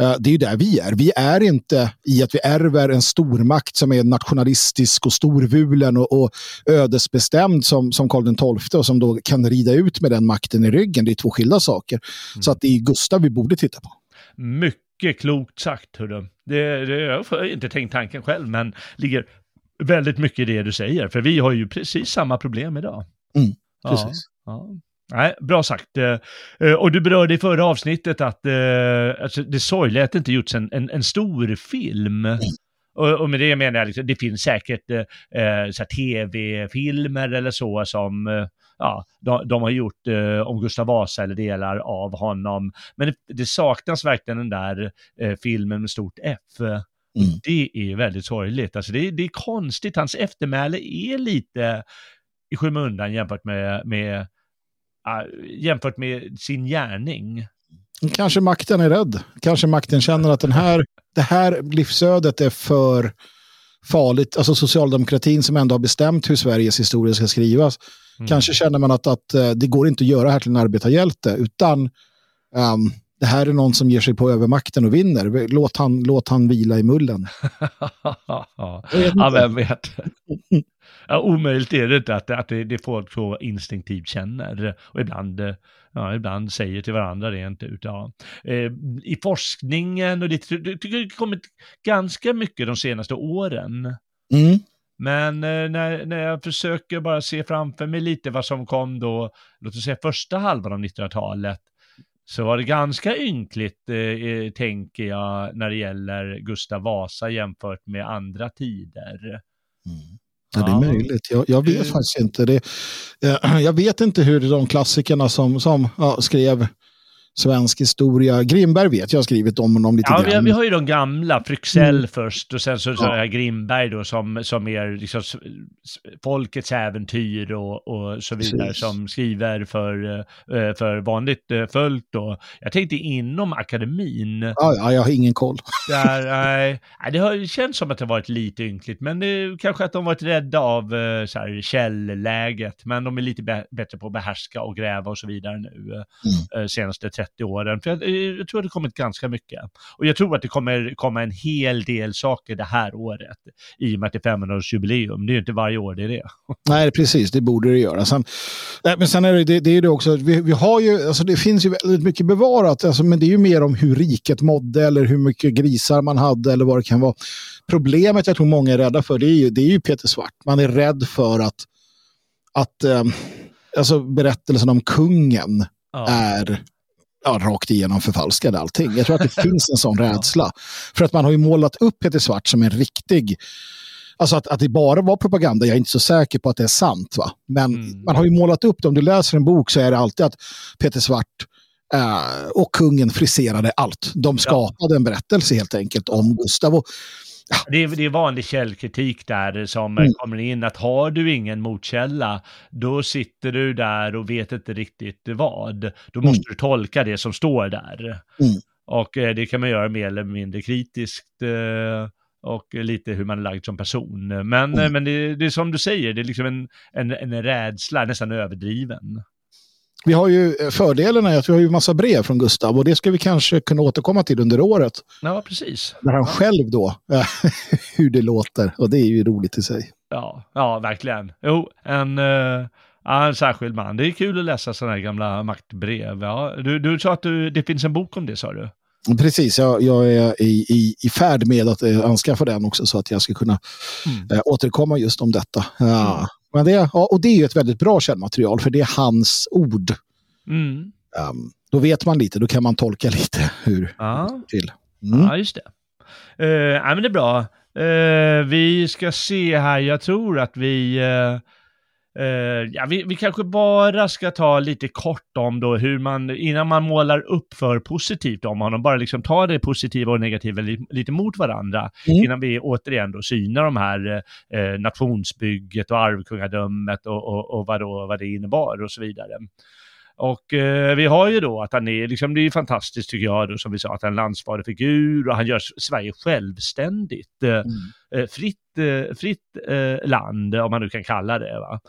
Eh, det är ju där vi är. Vi är inte i att vi ärver en stormakt som är nationalistisk och storvulen och, och ödesbestämd som, som Karl XII och som då kan rida ut med den makten i ryggen. Det är två skilda saker. Mm. Så att det är Gustav vi borde titta på. Mycket klokt sagt, hörru. Det, det, jag har inte tänkt tanken själv, men ligger väldigt mycket i det du säger, för vi har ju precis samma problem idag. Mm, precis. Ja, ja. Nej, bra sagt. Eh, och du berörde i förra avsnittet att eh, alltså det sorgliga att det inte gjorts en, en, en stor film. Mm. Och, och, med det menar jag, liksom, det finns säkert eh, tv-filmer eller så som eh, ja, de, de, har gjort eh, om Gustav Vasa eller delar av honom. Men det, det saknas verkligen den där eh, filmen med stort F. Mm. Det är väldigt sorgligt. Alltså det, det är konstigt, hans eftermäle är lite i skymundan jämfört med, med, uh, jämfört med sin gärning. Kanske makten är rädd. Kanske makten känner att den här, det här livsödet är för farligt. Alltså socialdemokratin som ändå har bestämt hur Sveriges historia ska skrivas. Mm. Kanske känner man att, att eh, det går inte att göra här till en arbetarhjälte utan um, det här är någon som ger sig på övermakten och vinner. Låt han, låt han vila i mullen. *laughs* ja, vem vet. *laughs* Ja, omöjligt är det inte att, att det, det folk så instinktivt känner och ibland, ja, ibland säger till varandra rent ut. Ja. Eh, I forskningen och det, tycker det har kommit ganska mycket de senaste åren. Mm. Men eh, när, när jag försöker bara se framför mig lite vad som kom då, låt oss säga första halvan av 1900-talet, så var det ganska ynkligt, eh, eh, tänker jag, när det gäller Gustav Vasa jämfört med andra tider. Mm. Ja, det är möjligt. Jag, jag vet faktiskt inte. Det, eh, *clears throat* jag vet inte hur de klassikerna som, som ja, skrev svensk historia. Grimberg vet jag har skrivit om honom lite ja, grann. Vi, vi har ju de gamla, Fryxell mm. först och sen så, så ja. Grimberg då som, som är liksom folkets äventyr och, och så vidare Precis. som skriver för, eh, för vanligt eh, följt då. Jag tänkte inom akademin. Ja, ja jag har ingen koll. Där, nej, det har känts som att det varit lite ynkligt, men det, kanske att de varit rädda av eh, så här, källläget, men de är lite bättre på att behärska och gräva och så vidare nu mm. senaste 30 åren. För jag, eh, jag, tror att det kommit ganska mycket. Och jag tror att det kommer komma en hel del saker det här året. I och med att det är 500-årsjubileum. Det är ju inte varje år det är det. *laughs* Nej, precis. Det borde det göra. Sen, men sen är det, det, det är det också, vi, vi, har ju, alltså det finns ju väldigt mycket bevarat. Alltså, men det är ju mer om hur riket mådde eller hur mycket grisar man hade eller vad det kan vara. Problemet jag tror många är rädda för det är ju, det är ju Peter Svart. Man är rädd för att, att eh, alltså berättelsen om kungen ja. är ja, rakt igenom förfalskade allting. Jag tror att det *laughs* finns en sån rädsla. För att man har ju målat upp Peter Svart som en riktig Alltså att, att det bara var propaganda, jag är inte så säker på att det är sant. Va? Men mm. man har ju målat upp det, om du läser en bok så är det alltid att Peter Svart eh, och kungen friserade allt. De skapade ja. en berättelse helt enkelt om Gustav. Och det är, det är vanlig källkritik där som mm. kommer in att har du ingen motkälla, då sitter du där och vet inte riktigt vad. Då mm. måste du tolka det som står där. Mm. Och eh, det kan man göra mer eller mindre kritiskt eh, och lite hur man är lagd som person. Men, mm. men det, det, är som du säger, det är liksom en, en, en rädsla, nästan överdriven. Vi har ju eh, fördelarna att vi har ju massa brev från Gustav och det ska vi kanske kunna återkomma till under året. Ja, precis. När han ja. själv då, *laughs* hur det låter och det är ju roligt i sig. Ja, ja verkligen. Jo, en, uh, en särskild man. Det är kul att läsa sådana här gamla maktbrev. Ja, du, du sa att du, det finns en bok om det, sa du? Precis, jag, jag är i, i, i färd med att anskaffa den också så att jag ska kunna mm. äh, återkomma just om detta. Ja. Men det, ja, och det är ju ett väldigt bra källmaterial för det är hans ord. Mm. Um, då vet man lite, då kan man tolka lite hur ja. det till. Mm. Ja, just det. Uh, ja, men det är bra. Uh, vi ska se här, jag tror att vi... Uh, Uh, ja, vi, vi, kanske bara ska ta lite kort om då hur man, innan man målar upp för positivt om honom, bara liksom ta det positiva och negativa li, lite mot varandra, mm. innan vi återigen då synar de här uh, nationsbygget och arvkungadömet och, och, och vad, då, vad det innebar och så vidare. Och eh, vi har ju då att han är, liksom, det är fantastiskt tycker jag, då, som vi sa, att han är en landsfader figur och han gör Sverige självständigt. Eh, mm. Eh, fritt eh, fritt eh, land, om man nu kan kalla det. Va?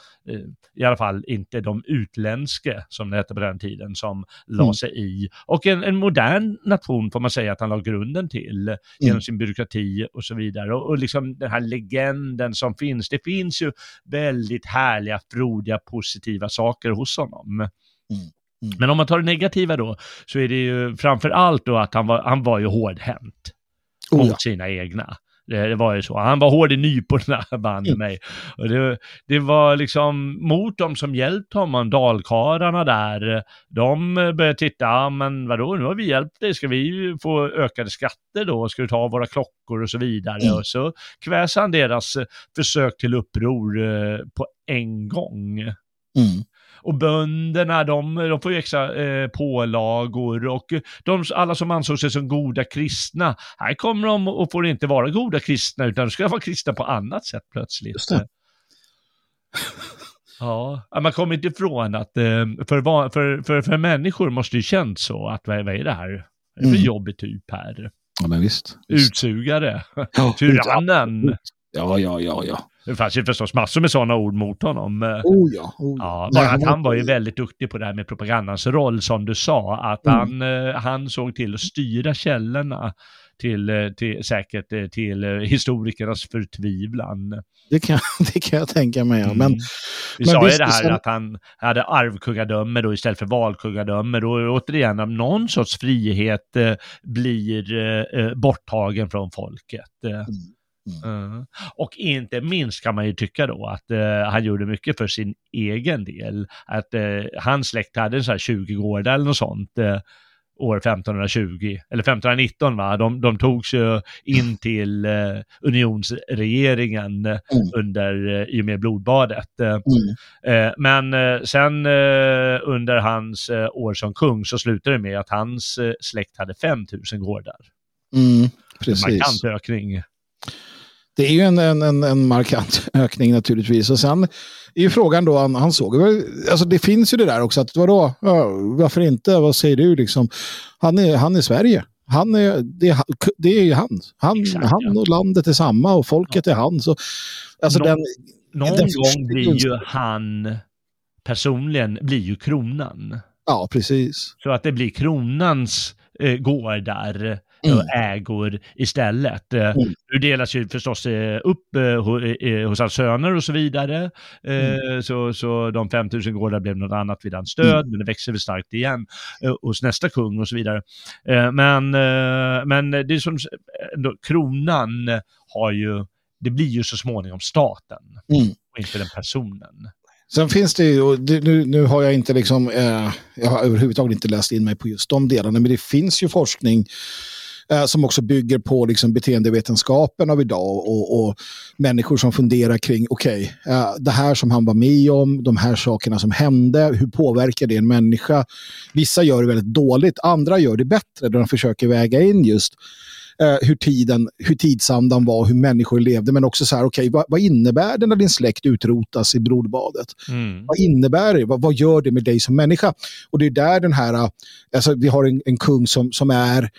I alla fall inte de utländska, som det hette på den tiden, som la mm. sig i. Och en, en, modern nation får man säga att han la grunden till mm. genom sin byråkrati och så vidare. Och, och liksom den här legenden som finns, det finns ju väldigt härliga, frodiga, positiva saker hos honom. Mm. Men om man tar det negativa då, så är det ju framför allt då att han var, han var ju hårdhänt oh, mot ja. sina egna. Det, det, var ju så. Han var hård i nyporna, *laughs* banne mm. mig. Och det, det var liksom mot de som hjälpt honom, dalkarlarna där. De började titta, ja, men vadå, nu har vi hjälpt dig, ska vi få ökade skatter då? Ska du ta våra klockor och så vidare? Mm. Och så kväs han deras försök till uppror eh, på en gång. Mm. Och bönderna, de, de får ju extra eh, pålagor och de, alla som ansåg sig som goda kristna, här kommer de och får inte vara goda kristna utan de ska vara kristna på annat sätt plötsligt. *laughs* Ja, man kommer inte ifrån att eh, för, för, för, för människor måste det ju känts så att vad, vad är det här? Det är för mm. jobbig typ här. Ja, men visst. visst. Utsugare. Ja, Tyrannen. Ja, ja, ja, ja. Det fanns ju förstås massor med sådana ord mot honom. Oh ja, oh ja. bara att han var ju väldigt duktig på det här med propagandans roll, som du sa. Att mm. han, eh, han såg till att styra källorna till, eh, till, säkert eh, till historikernas förtvivlan. Det kan, *laughs* det kan jag tänka mig. Mm. Men, Vi men sa ju det här att han hade arvkungadöme då istället för valkungadöme. Då återigen, någon sorts frihet eh, blir eh, borttagen från folket. Mm. Mm. Och inte minst kan man ju tycka då att uh, han gjorde mycket för sin egen del. Att uh, hans släkt hade en sån här 20 gårdar eller något sånt uh, år 1520, eller 1519 va, de, de togs ju in *laughs* till uh, unionsregeringen mm. under, uh, i och med blodbadet. Mm. men sen under hans år som kung så slutade det med att hans släkt hade 5000 gårdar. Mm, precis. En markant ökning det är ju en, en, en, markant *laughs* ökning naturligtvis. Och sen är ju frågan då, han, han såg alltså det finns ju det där också, att vadå, varför inte, vad säger du liksom? Han är, han är Sverige. Han är, det, det är ju han. Han, Exakt, han ja. och landet är samma och folket ja. är han. Så, alltså någon den, någon den gång blir ju han personligen blir ju kronan. Ja, precis. Så att det blir kronans eh, gårdar mm. ägor istället. Eh, mm. Nu delas ju förstås eh, upp eh, hos hans söner och så vidare. Mm. Så, så de 5000 gårdar blev något annat vid hans död, mm. men det växer väl starkt igen hos nästa kung och så vidare. Men, men det är som kronan har ju, det blir ju så småningom staten mm. och inte den personen. Sen finns det ju, nu, nu har jag inte liksom, eh, jag har överhuvudtaget inte läst in mig på just de delarna, men det finns ju forskning eh, som också bygger på liksom, beteendevetenskapen av idag och, och människor som funderar kring, okej, okay, eh, det här som han var med om, de här sakerna som hände, hur påverkar det en människa? Vissa gör det väldigt dåligt, andra gör det bättre, där de försöker väga in just eh, hur, tiden, hur tidsandan var, hur människor levde, men också så här, okej, okay, vad, vad, innebär det när din släkt utrotas i blodbadet? Mm. Vad innebär det? Vad, vad, gör det med dig som människa? Och det är där den här, eh, alltså vi har en, en kung som, som är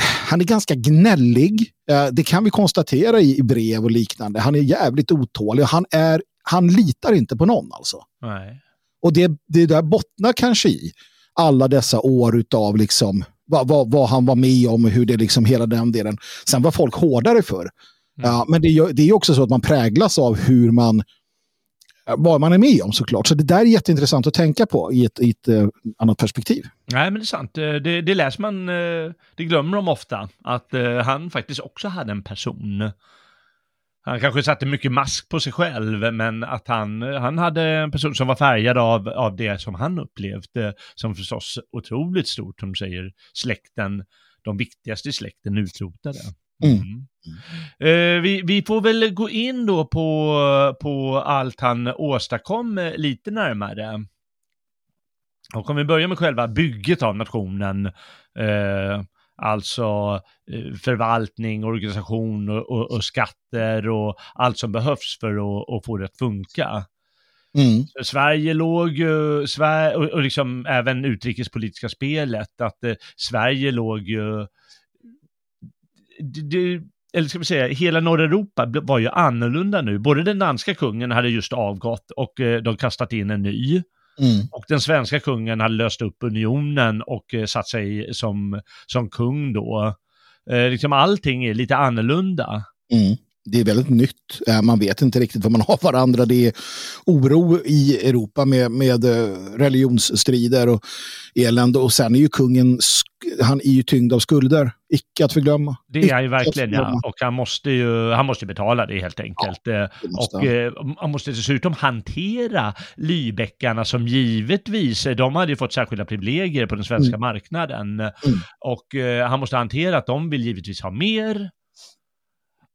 han är ganska gnällig. Det kan vi konstatera i brev och liknande. Han är jävligt otålig han, är, han litar inte på någon alltså. Nej. Och det, det där bottnar kanske i alla dessa år av liksom vad, vad, vad, han var med om och hur det liksom hela den delen. Sen var folk hårdare för. Mm. Ja, men det, det är också så att man präglas av hur man vad man är med om såklart. Så det där är jätteintressant att tänka på i ett, i ett uh, annat perspektiv. Nej, men det är sant. Eh, det, det läser man, eh, det glömmer de ofta, att han faktiskt också hade en person. Han kanske satte mycket mask på sig själv, men att han, han hade en person som var färgad av, av det som han upplevde som förstås otroligt stort, som säger släkten, de viktigaste i släkten utrotade. Mm. Uh, vi, vi, får väl gå in då på, på allt han åstadkom lite närmare. Och om vi börjar med själva bygget av nationen, uh, alltså förvaltning, organisation och, och, och, skatter och allt som behövs för att, att få det att funka. Mm. Sverige låg ju, och liksom även utrikespolitiska spelet, att Sverige låg ju det, eller ska vi säga, hela norra Europa var ju annorlunda nu. Både den danska kungen hade just avgått och eh, de kastat in en ny. Mm. Och den svenska kungen hade löst upp unionen och eh, satt sig som, som kung då. Eh, liksom allting är lite annorlunda. Mm. Det är väldigt nytt. Eh, man vet inte riktigt vad man har varandra. Det är oro i Europa med, med eh, religionsstrider och elände. Och sen är ju kungen, han är ju tyngd av skulder. Icke att förglömma. Det är han ju verkligen, ja. Och han måste ju han måste betala det helt enkelt. Ja, det måste och han. han måste dessutom hantera Lybäckarna som givetvis, de hade ju fått särskilda privilegier på den svenska mm. marknaden. Mm. Och han måste hantera att de vill givetvis ha mer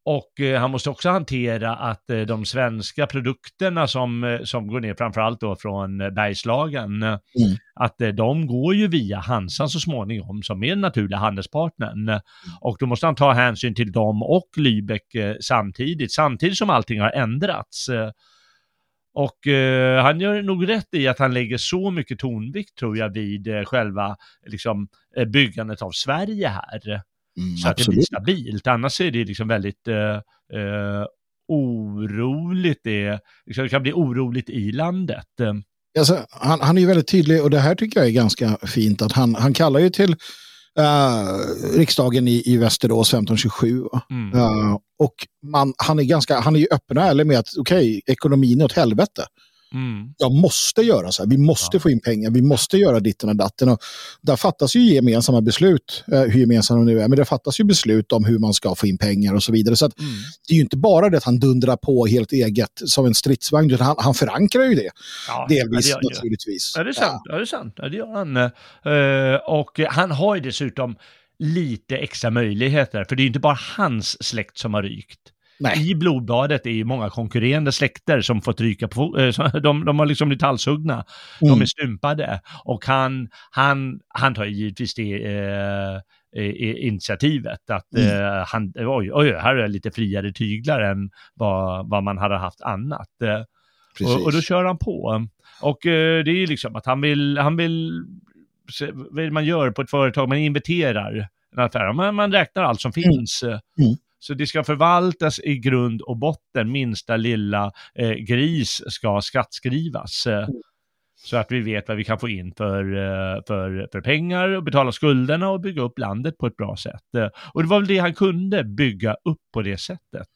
och eh, han måste också hantera att eh, de svenska produkterna som, eh, som går ner, framförallt då från Bergslagen, mm. att de går ju via Hansan så småningom som är den naturliga handelspartnern. Mm. Och då måste han ta hänsyn till dem och Lübeck samtidigt, samtidigt som allting har ändrats. Och eh, han gör nog rätt i att han lägger så mycket tonvikt tror jag vid eh, själva liksom, byggandet av Sverige här. Mm, så att det blir stabilt. Annars är det liksom väldigt eh, eh, oroligt. Det, liksom, det kan bli oroligt i landet. Alltså, han, han är ju väldigt tydlig och det här tycker jag är ganska fint. att Han, han kallar ju till uh, riksdagen i, i Västerås 1527. Mm. Uh, och man, han, är ganska, han är ju öppen och ärlig med att okej, okay, ekonomin är åt helvete. Mm. Jag måste göra så här. Vi måste ja. få in pengar. Vi måste göra ditten och datten. Och där fattas ju gemensamma beslut, eh, hur gemensamma de nu är. Men det fattas ju beslut om hur man ska få in pengar och så vidare. Så mm. det är ju inte bara det att han dundrar på helt eget som en stridsvagn, utan han, han förankrar ju det. Ja, Delvis ja, det naturligtvis. Ja, det är sant. Ja. det är sant. Det gör han. Uh, och han har ju dessutom lite extra möjligheter, för det är ju inte bara hans släkt som har rykt. Nej. I blodbadet är ju många konkurrerande släkter som fått ryka på, äh, *laughs* de, de har liksom blivit halshuggna, mm. de är stympade. Och han, han, han tar givetvis det eh, initiativet att mm. eh, han, oj, oj, här är lite friare tyglar än vad, vad man hade haft annat. Och, och, då kör han på. Och eh, det är ju liksom att han vill, han vill, vad man gör på ett företag, man inviterar en affär, man, man räknar allt som mm. finns. Mm. Så det ska förvaltas i grund och botten, minsta lilla eh, gris ska skattskrivas. Eh, mm. Så att vi vet vad vi kan få in för, eh, för, för pengar och betala skulderna och bygga upp landet på ett bra sätt. Eh, och det var väl det han kunde, bygga upp på det sättet.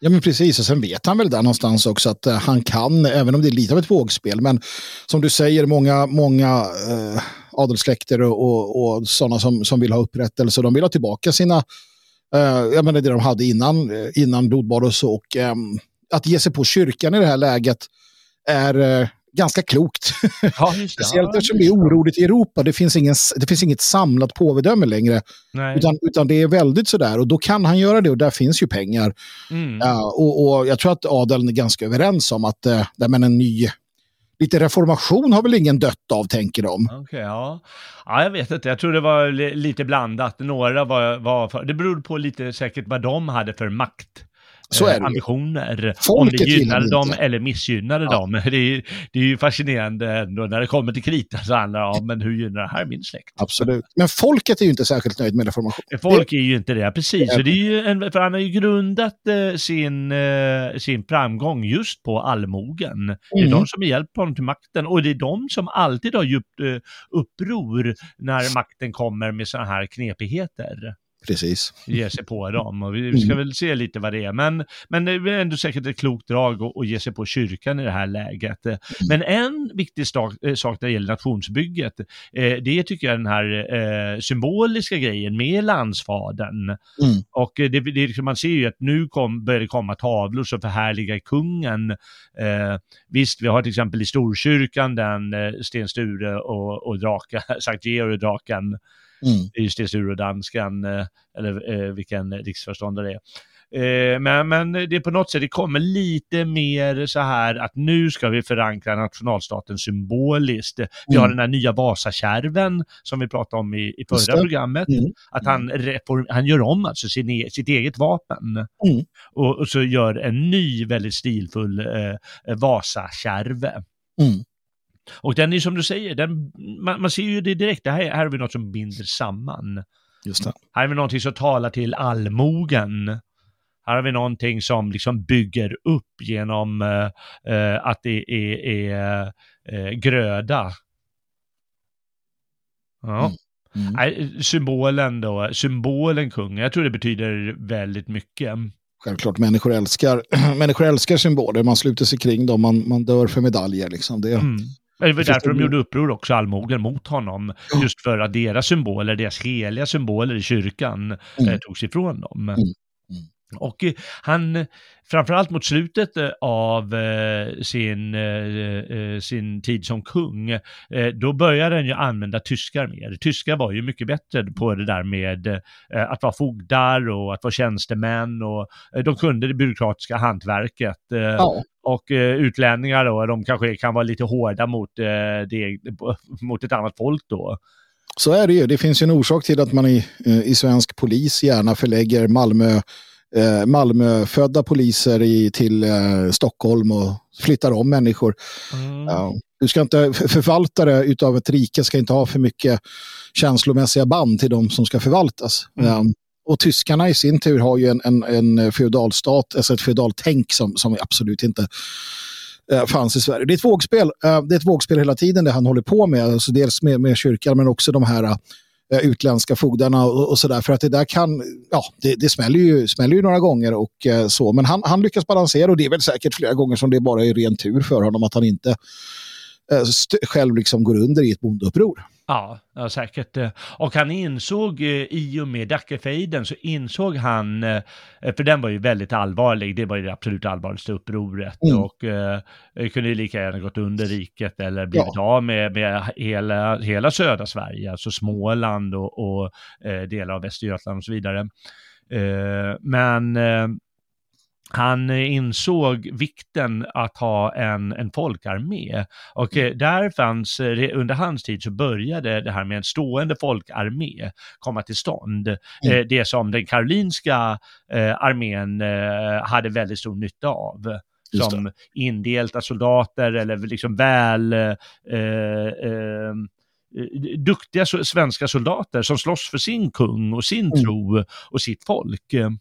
Ja men precis, och sen vet han väl där någonstans också att han kan, även om det är lite av ett vågspel, men som du säger, många, många eh, adelssläkter och, och, och sådana som, som vill ha upprättelse, de vill ha tillbaka sina jag menar det de hade innan, eh, innan blodbad och så. Och, um, att ge sig på kyrkan i det här läget är uh, ganska klokt. Ja, *laughs* Speciellt eftersom det är oroligt i Europa. Det finns, ingen, det finns inget samlat påvedöme längre. Utan, utan det är väldigt sådär. Och då kan han göra det och där finns ju pengar. Mm. Uh, och, och, jag tror att adeln är ganska överens om att uh, men en ny lite reformation har väl ingen dött av, tänker de. Okay, ja. ja, jag vet inte. Jag tror det var lite blandat. Några var, var för, det berodde på lite säkert vad de hade för makt så är det ambitioner. Folket om det gynnade dem inte. eller missgynnade ja. dem. *laughs* Det är, det är ju fascinerande ändå när det kommer till kritan så handlar det om, men hur gynnar det här min släkt? Absolut. Men folket är ju inte särskilt nöjd med reformation. Folk är ju inte det, precis. Är... det är ju en, för han har ju grundat eh, sin, eh, sin framgång just på allmogen. Mm. Det är de mm. som har hjälpt honom till makten och det är de som alltid har gjort eh, uppror när makten kommer med sådana här knepigheter. Precis. Ge sig på dem och vi ska mm. väl se lite vad det är. Men, men det är ändå säkert ett klokt drag att, att ge sig på kyrkan i det här läget. Mm. Men en viktig sak, eh, sak när det gäller nationsbygget, eh, det tycker jag den här eh, symboliska grejen med landsfadern. Mm. Och det, det, liksom, man ser ju att nu kom, börjar det komma tavlor som förhärligar kungen. Eh, visst, vi har till exempel i Storkyrkan den eh, Sten Sture och, och draken, *laughs* Sankt Georg och draken Mm. Just det, Surodanskan, eh, eller eh, vilken riksförståndare det är. Eh, men, men det är på något sätt, det kommer lite mer så här att nu ska vi förankra nationalstaten symboliskt. Vi mm. har den här nya Vasakärven som vi pratade om i, i förra programmet. Mm. Att han, han gör om alltså sin, e, sitt eget vapen. Mm. Och, och, så gör en ny väldigt stilfull eh, Vasakärve. Mm. Och den är som du säger, den, man, man ser ju det direkt, det här, här har vi något som binder samman. Just det. Här har vi någonting som talar till allmogen. Här har vi någonting som liksom bygger upp genom uh, uh, att det är, är uh, gröda. Ja. Mm. Mm. Nej, symbolen då, symbolen kung, jag tror det betyder väldigt mycket. självklart människor älskar, *clears throat* människor älskar symboler, man sluter sig kring dem, man, man dör för medaljer. Liksom. Det, mm. Det var därför de gjorde uppror också, allmogen, mot honom. Just för att deras symboler, deras heliga symboler i kyrkan, mm. eh, togs ifrån dem. Mm. Och eh, han, framförallt mot slutet eh, av eh, sin, sin tid som kung, då började han ju använda tyskar mer. Tyskar var ju mycket bättre på det där med att vara fogdar och att vara tjänstemän och de kunde det byråkratiska hantverket. Ja. Och utlänningar då, de kanske kan vara lite hårda mot, det, *laughs* mot ett annat folk då. Så är det ju. Det finns ju en orsak till att man i, i svensk polis gärna förlägger Malmö eh, Malmöfödda poliser i, till eh, Stockholm och flyttar om människor. Mm. Ja, du ska inte, förvaltare utav ett rike ska inte ha för mycket känslomässiga band till de som ska förvaltas. Mm. Um, och tyskarna i sin tur har ju en, en, en feodalstat, alltså ett feodaltänk som, som absolut inte uh, fanns i Sverige. Det är ett vågspel. Uh, det är ett vågspel hela tiden det han håller på med. Alltså dels med, med kyrkan men också de här Eh, Eh, utländska fogdarna och, och sådär. För att det där kan, ja, det, det smäller, ju, smäller ju några gånger och eh, så. Men han, han lyckas balansera och det är väl säkert flera gånger som det bara är ren tur för honom att han inte eh, själv liksom går under i ett bondeuppror. Ja, ja, säkert. Och han insåg eh, i och med Dackefejden så insåg han, eh, för den var ju väldigt allvarlig, det var ju det absolut allvarligaste upproret mm. och eh, kunde ju lika gärna gått under riket eller blivit ja. av med, med hela, hela södra Sverige, alltså Småland och, och eh, delar av Västergötland och så vidare. Eh, men eh, han insåg vikten att ha en, en folkarmé. Och mm. där fanns, eh, under hans tid så började det här med en stående folkarmé komma till stånd. Mm. Eh, det som den karolinska eh, armén hade väldigt stor nytta av. Som indelta soldater eller liksom väl eh, eh, duktiga svenska soldater som slåss för sin kung och sin mm. tro och sitt folk. Mm.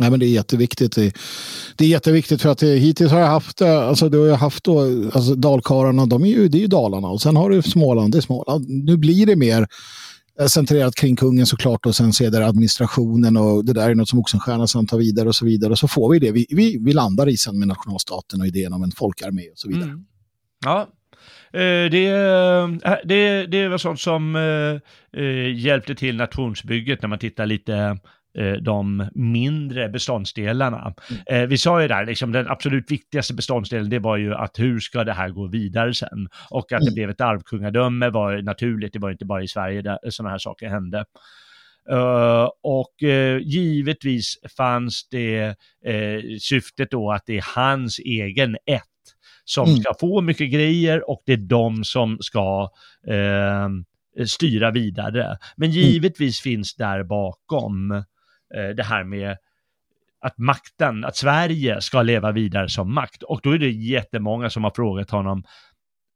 Nej, men det är jätteviktigt. Det, är jätteviktigt för att det, hittills har jag haft, eh, alltså, du har haft då, alltså, dalkarlarna, de är ju, det är ju Dalarna och sen har du Småland, det är Småland. Nu blir det mer eh, centrerat kring kungen såklart och sen ser administrationen och det där är något som Oxenstierna sen tar vidare och så vidare och så får vi det vi, vi, vi landar i sen med nationalstaten och idén om en folkarmé och så vidare. Mm. Ja, eh, det, det, det var sånt som hjälpte till nationsbygget när man tittar lite de mindre beståndsdelarna. Mm. Eh, vi sa ju där, liksom den absolut viktigaste beståndsdelen, det var ju att hur ska det här gå vidare sen? Och att mm. det blev ett arvkungadöme var naturligt, det var inte bara i Sverige där sådana här saker hände. Uh, och uh, givetvis fanns det uh, syftet då att det är hans egen ett som mm. ska få mycket grejer och det är de som ska styra vidare. Men mm. givetvis mm. finns där bakom Eh, det här med att makten, att Sverige ska leva vidare som makt. Och då är det jättemånga som har frågat honom,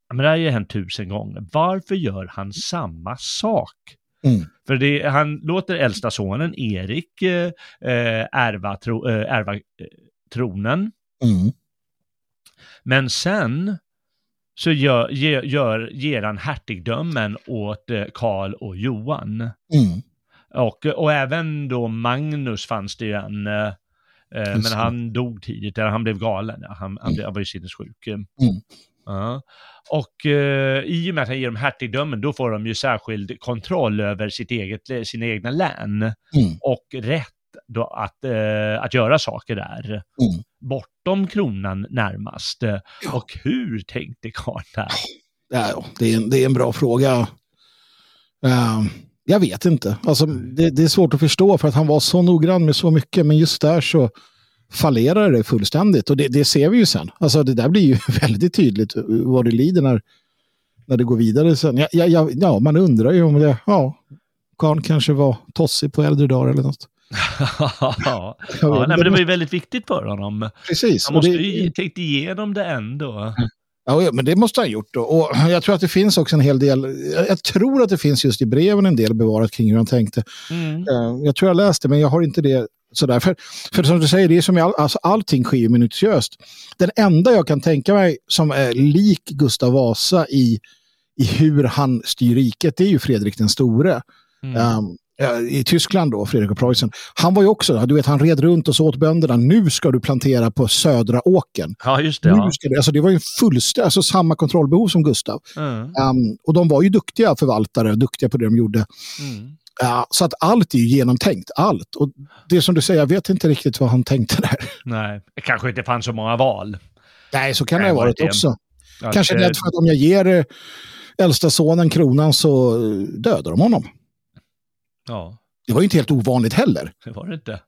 men det har ju hänt tusen gånger, varför gör han samma sak? Mm. För det, han låter äldsta sonen Erik eh, eh ärva, tro, eh, ärva eh, tronen. Mm. Men sen så gör, gör, ger han hertigdömen åt eh, Karl och Johan. Mm. Och, och även då Magnus fanns det ju en, eh, eh men han dog tidigt, eller han blev galen, han, han, han var ju sinnessjuk. Mm. Uh. Och uh, i och med att han ger dem hertigdömen, då får de ju särskild kontroll över sitt eget, sina egna län mm. och rätt då att, uh, att göra saker där. Mm. Bortom kronan närmast. Ja. Och hur tänkte Karl där? Ja, det, är en, det är en bra fråga. Uh, jag vet inte. Alltså, det, det, är svårt att förstå för att han var så noggrann med så mycket. Men just där så fallerar det fullständigt. Och det, det ser vi ju sen. Alltså, det där blir ju *laughs* väldigt tydligt vad det lider när, när det går vidare sen. Ja, ja, ja, man undrar ju om det, ja, Karn kanske var tossig på äldre dagar eller något. *laughs* ja, ja nej, men det var ju väldigt viktigt för honom. Precis. Han måste ju ha tänkt igenom det ändå. Ja, men det måste han ha gjort. Då. Och jag tror att det finns också en hel del, jag tror att det finns just i breven en del bevarat kring hur han tänkte. Mm. Eh, jag tror jag läste, men jag har inte det sådär. För, för som du säger, det är som all, alltså, allting sker minutiöst. Den enda jag kan tänka mig som är lik Gustav Vasa i, i hur han styr riket, det är ju Fredrik den store. Mm. Um, i Tyskland då, Fredrik och Preussen. Han var ju också, du vet, han red runt och så åt bönderna, nu ska du plantera på södra åken. Ja, just det. Nu Ja. ska det, alltså det var ju fullständigt, alltså samma kontrollbehov som Gustav. Mm. Um, och de var ju duktiga förvaltare, duktiga på det de gjorde. Mm. Ja, så att allt är ju genomtänkt, allt. Och det som du säger, jag vet inte riktigt vad han tänkte där. Nej, det kanske inte fanns så många val. Nej, så kan det ha var varit det. också. Att, Kanske eh, rädd för att om jag ger eh, äldsta sonen kronan så eh, dödar de honom. Ja, Det var ju inte helt ovanligt heller. *laughs* det var det inte.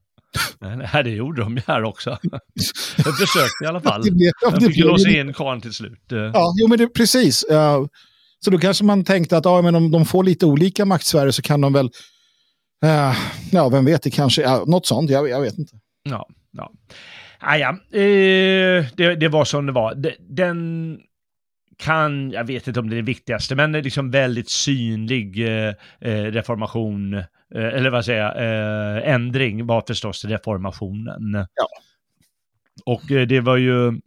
Nej, det gjorde de ju här också. *laughs* De försökte i alla fall. Det blev, ja, De fick ju låsa in karln till slut. Eh, ja, jo, men det, precis. Så då kanske man tänkte att ja, men om de får lite olika maktsfärer så kan de väl, eh, ja, vem vet, det kanske, ja, något sånt, jag, jag vet inte. Ja, ja. Ah, ja. Eh, det, det var som det var. De- Den kan, jag vet inte om det är det viktigaste, men det är liksom väldigt synlig eh, eh, reformation, eh, eller vad säger jag, ändring var förstås reformationen. Ja. Och det var ju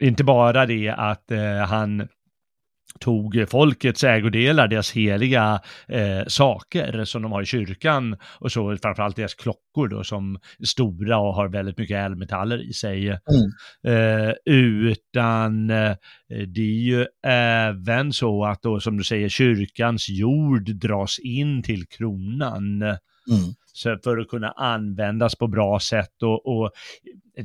inte bara det att han tog folkets ägodelar, deras heliga eh, saker som de har i kyrkan och så framförallt deras klockor då som är stora och har väldigt mycket ädelmetaller i sig. Eh, utan eh, det är ju även så att då som du säger kyrkans jord dras in till kronan. Mm. För att kunna användas på bra sätt och, och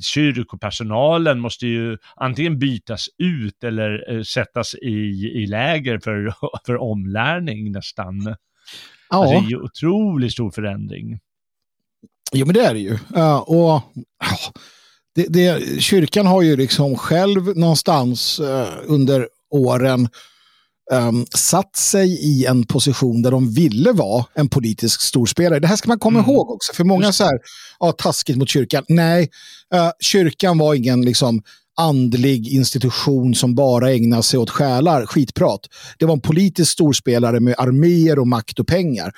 kyrkopersonalen måste ju antingen bytas ut eller eh, sättas i, i läger för, *laughs* för omlärning nästan. Ja, Alltså, det är ju otroligt stor förändring. jo, men det är det ju. Ja, och ja, det, det, kyrkan har ju liksom själv någonstans eh, under åren um, satt sig i en position där de ville vara en politisk storspelare. Det här ska man komma Mm. ihåg också, för många så här, ja, taskigt mot kyrkan. Nej, eh, kyrkan var ingen liksom andlig institution som bara ägnar sig åt själar, skitprat. Det var en politisk storspelare med arméer och makt och pengar.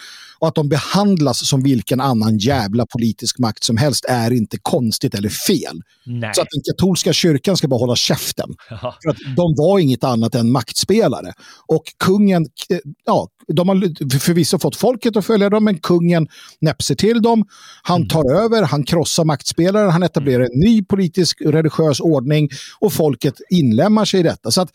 Och att de behandlas som vilken annan jävla politisk makt som helst är inte konstigt eller fel. Nej. Så att den katolska kyrkan ska bara hålla käften. Ja. För att de var inget annat än maktspelare. Och kungen, eh, ja, de har förvisso fått folket att följa dem, men kungen näpser till dem. Han Mm. tar över, han krossar maktspelare, han etablerar en ny politisk religiös ordning och folket inlämnar sig i detta. Så att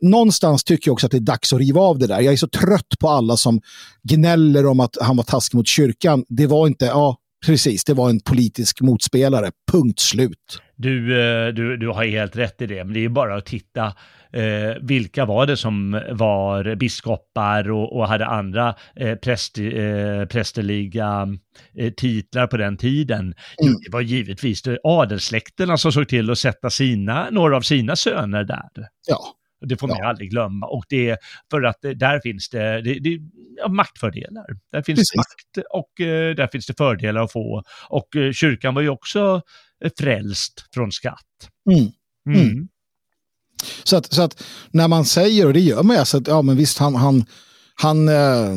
någonstans tycker jag också att det är dags att riva av det där. Jag är så trött på alla som gnäller om att han var taskig mot kyrkan. Det var inte, ja, precis, det var en politisk motspelare. Punkt slut. Du, eh, du, du har helt rätt i det, men det är bara att titta eh, vilka var det som var biskopar och, och hade andra eh, präst, eh, prästerliga eh, titlar på den tiden. Mm. det var givetvis adelssläkterna som såg till att sätta sina, några av sina söner där. Ja, Det får man Ja. aldrig glömma. Och det är för att eh, där finns det, det, det ja, maktfördelar. Där finns Precis. makt och eh, där finns det fördelar att få. Och eh, kyrkan var ju också eh, frälst från skatt. Mm. Mm. Mm. Så att, så att när man säger, och det gör man ju, alltså att ja men visst han, han, han eh,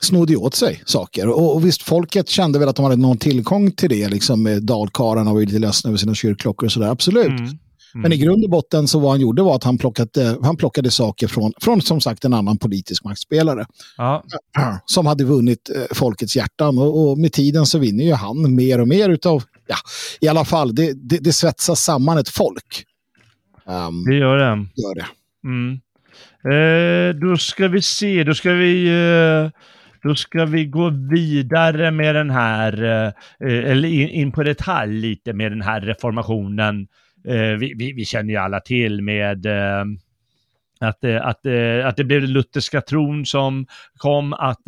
snodde åt sig saker. Och, och visst, folket kände väl att de hade någon tillgång till det, liksom dalkarlarna var ju lite ledsna över sina kyrkklockor och sådär, absolut. Mm. Men i grund och botten så vad han gjorde var att han plockade, han plockade saker från, från som sagt en annan politisk maktspelare Ja, *clears throat* som hade vunnit eh, folkets hjärtan och, och med tiden så vinner ju han mer och mer utav, ja, i alla fall, det, det, det svetsas samman ett folk. Um, det gör det. gör det. Mm. Eh, då ska vi se, då ska vi, eh, då ska vi gå vidare med den här, eh, eller in, in på detalj lite med den här reformationen. Eh, vi, vi, vi känner ju alla till med eh, att, eh, att, eh, att det blev den lutherska tron som kom, att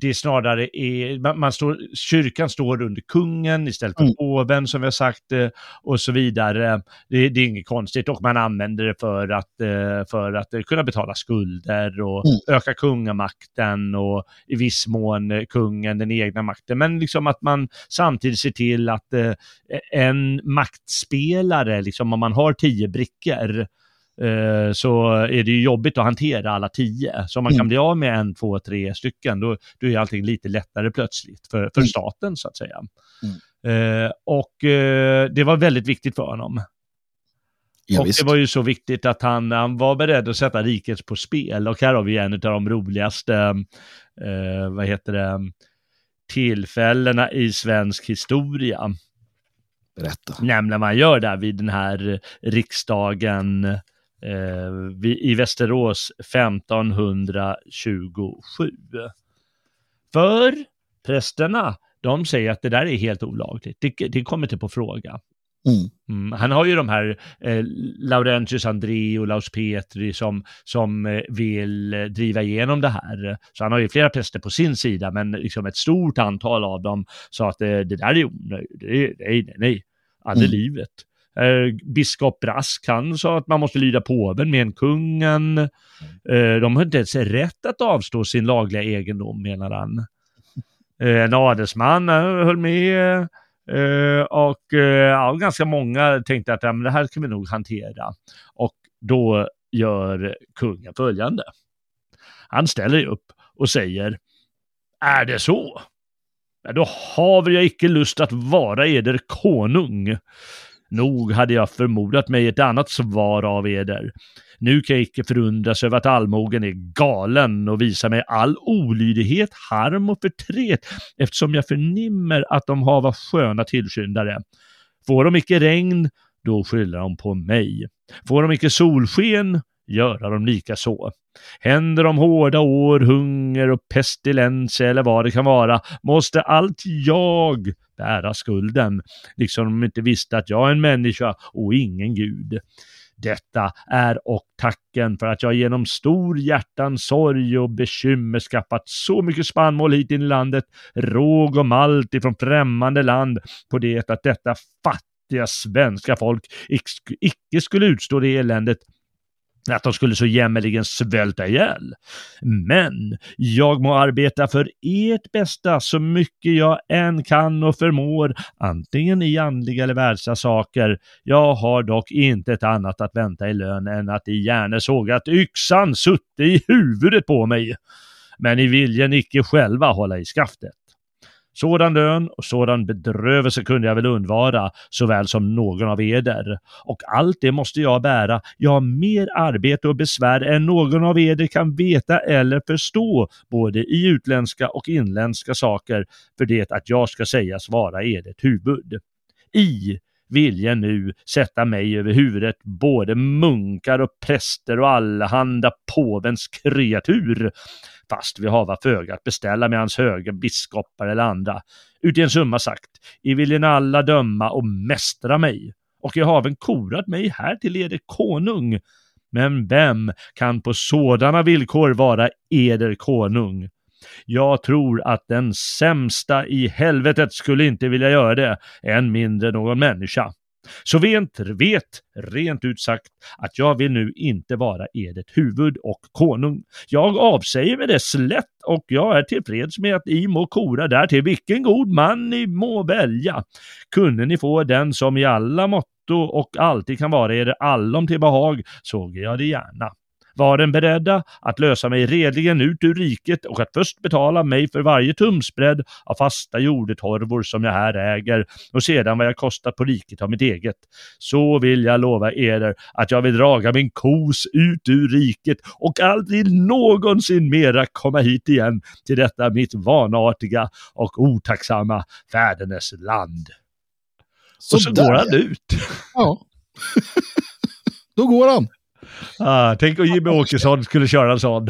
det snarare är, man, står, kyrkan står under kungen istället för Mm. påven som vi har sagt eh, och så vidare. Det, det är inget konstigt och man använder det för att, eh, för att eh, kunna betala skulder och Mm. öka kungamakten och i viss mån kungen den egna makten. Men liksom att man samtidigt ser till att en maktspelare, liksom om man har tio brickor, eh, så är det ju jobbigt att hantera alla tio. Så om man Mm. kan bli av med en, två, tre stycken, då, då är allting lite lättare plötsligt för, för Mm. staten så att säga. Eh, och eh, det var väldigt viktigt för honom. Ja, och visst. det var ju så viktigt att han, han var beredd att sätta riket på spel. Och här har vi en av de roligaste, eh, vad heter det, tillfällena i svensk historia. Berätta. Nämligen man gör där vid den här riksdagen eh, i Västerås 1527. För prästerna, de säger att det där är helt olagligt. Det, det kommer inte på fråga. Mm. Mm. Han har ju de här eh, Laurentius André och Laus Petri som, som eh, vill eh, driva igenom det här. Så han har ju flera präster på sin sida, men liksom ett stort antal av dem sa att det, det där är onödigt. Nej, nej, nej, aldrig mm. livet. Eh, biskop Brask, han sa att man måste lyda påven med en kungen. Eh, de har inte ens rätt att avstå sin lagliga egendom, menar han. Eh, en adelsman eh, höll med Uh, och uh, ja, ganska många tänkte att ja, men det här ska vi nog hantera. Och då gör kungen följande. Han ställer upp och säger, är det så? Ja, då har jag icke lust att vara eder konung. Nog hade jag förmodat mig ett annat svar av eder. Nu kan jag icke förundras över att allmogen är galen och visar mig all olydighet, harm och förtret, eftersom jag förnimmer att de hava sköna tillskyndare. Får de icke regn, då skyller de på mig. Får de icke solsken, göra de lika så. Händer de hårda år, hunger och pestilens eller vad det kan vara, måste allt jag bära skulden, liksom de inte visste att jag är en människa och ingen gud. Detta är och tacken för att jag genom stor hjärtans sorg och bekymmer skaffat så mycket spannmål hit in i landet, råg och malt ifrån främmande land, på det att detta fattiga svenska folk icke skulle utstå det eländet att de skulle så jämmerligen svälta ihjäl. Men jag må arbeta för ert bästa så mycket jag än kan och förmår, antingen i andliga eller världsliga saker. Jag har dock inte ett annat att vänta i lön än att i såg att yxan sutte i huvudet på mig. Men i viljen icke själva hålla i skaftet. Sådan lön och sådan bedrövelse kunde jag väl undvara, såväl som någon av eder. Och allt det måste jag bära, jag har mer arbete och besvär än någon av eder kan veta eller förstå, både i utländska och inländska saker, för det att jag ska sägas vara edert huvud. I vilja nu sätta mig över huvudet både munkar och präster och allehanda påvens kreatur fast vi hava föga att beställa med hans höga biskopar eller andra. Uti en summa sagt, I viljen alla döma och mästra mig, och jag haven korat mig här till eder konung. Men vem kan på sådana villkor vara eder konung? Jag tror att den sämsta i helvetet skulle inte vilja göra det, än mindre någon människa. Så vet, vet rent ut sagt att jag vill nu inte vara edert huvud och konung. Jag avsäger mig det slätt och jag är tillfreds med att I må kora därtill, vilken god man ni må välja. Kunde ni få den som i alla motto och alltid kan vara er allom till behag, såg jag det gärna var den beredda att lösa mig redligen ut ur riket och att först betala mig för varje tumsbredd av fasta jordetorvor som jag här äger och sedan vad jag kostat på riket av mitt eget. Så vill jag lova eder att jag vill draga min kos ut ur riket och aldrig någonsin mera komma hit igen till detta mitt vanartiga och otacksamma fädernes land. Så och så där, går han ut. Ja. *laughs* Då går han. Ah, tänk om Jimmy Åkesson skulle köra en sån.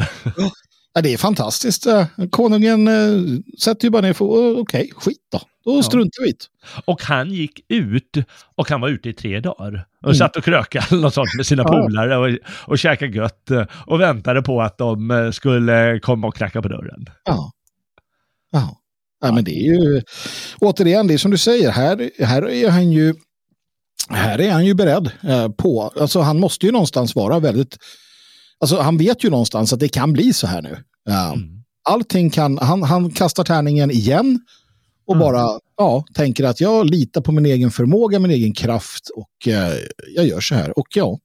Ja, det är fantastiskt. Eh, konungen äh, sätter ju bara ner för okej, okay, skit då. Då ja. struntar vi Och han gick ut och han var ute i tre dagar. Och mm. satt och krökade eller något sånt med sina ja. polare och, och käkade gött eh, och väntade på att de skulle komma och knacka på dörren. Ja. Ja. Ja, men det är ju återigen, det är som du säger, här, här är han ju här är han ju beredd eh, på, alltså han måste ju någonstans vara väldigt, alltså han vet ju någonstans att det kan bli så här nu. Uh, mm. Allting kan, han, han kastar tärningen igen och mm. bara ja, tänker att jag litar på min egen förmåga, min egen kraft och uh, jag gör så här. Och ja,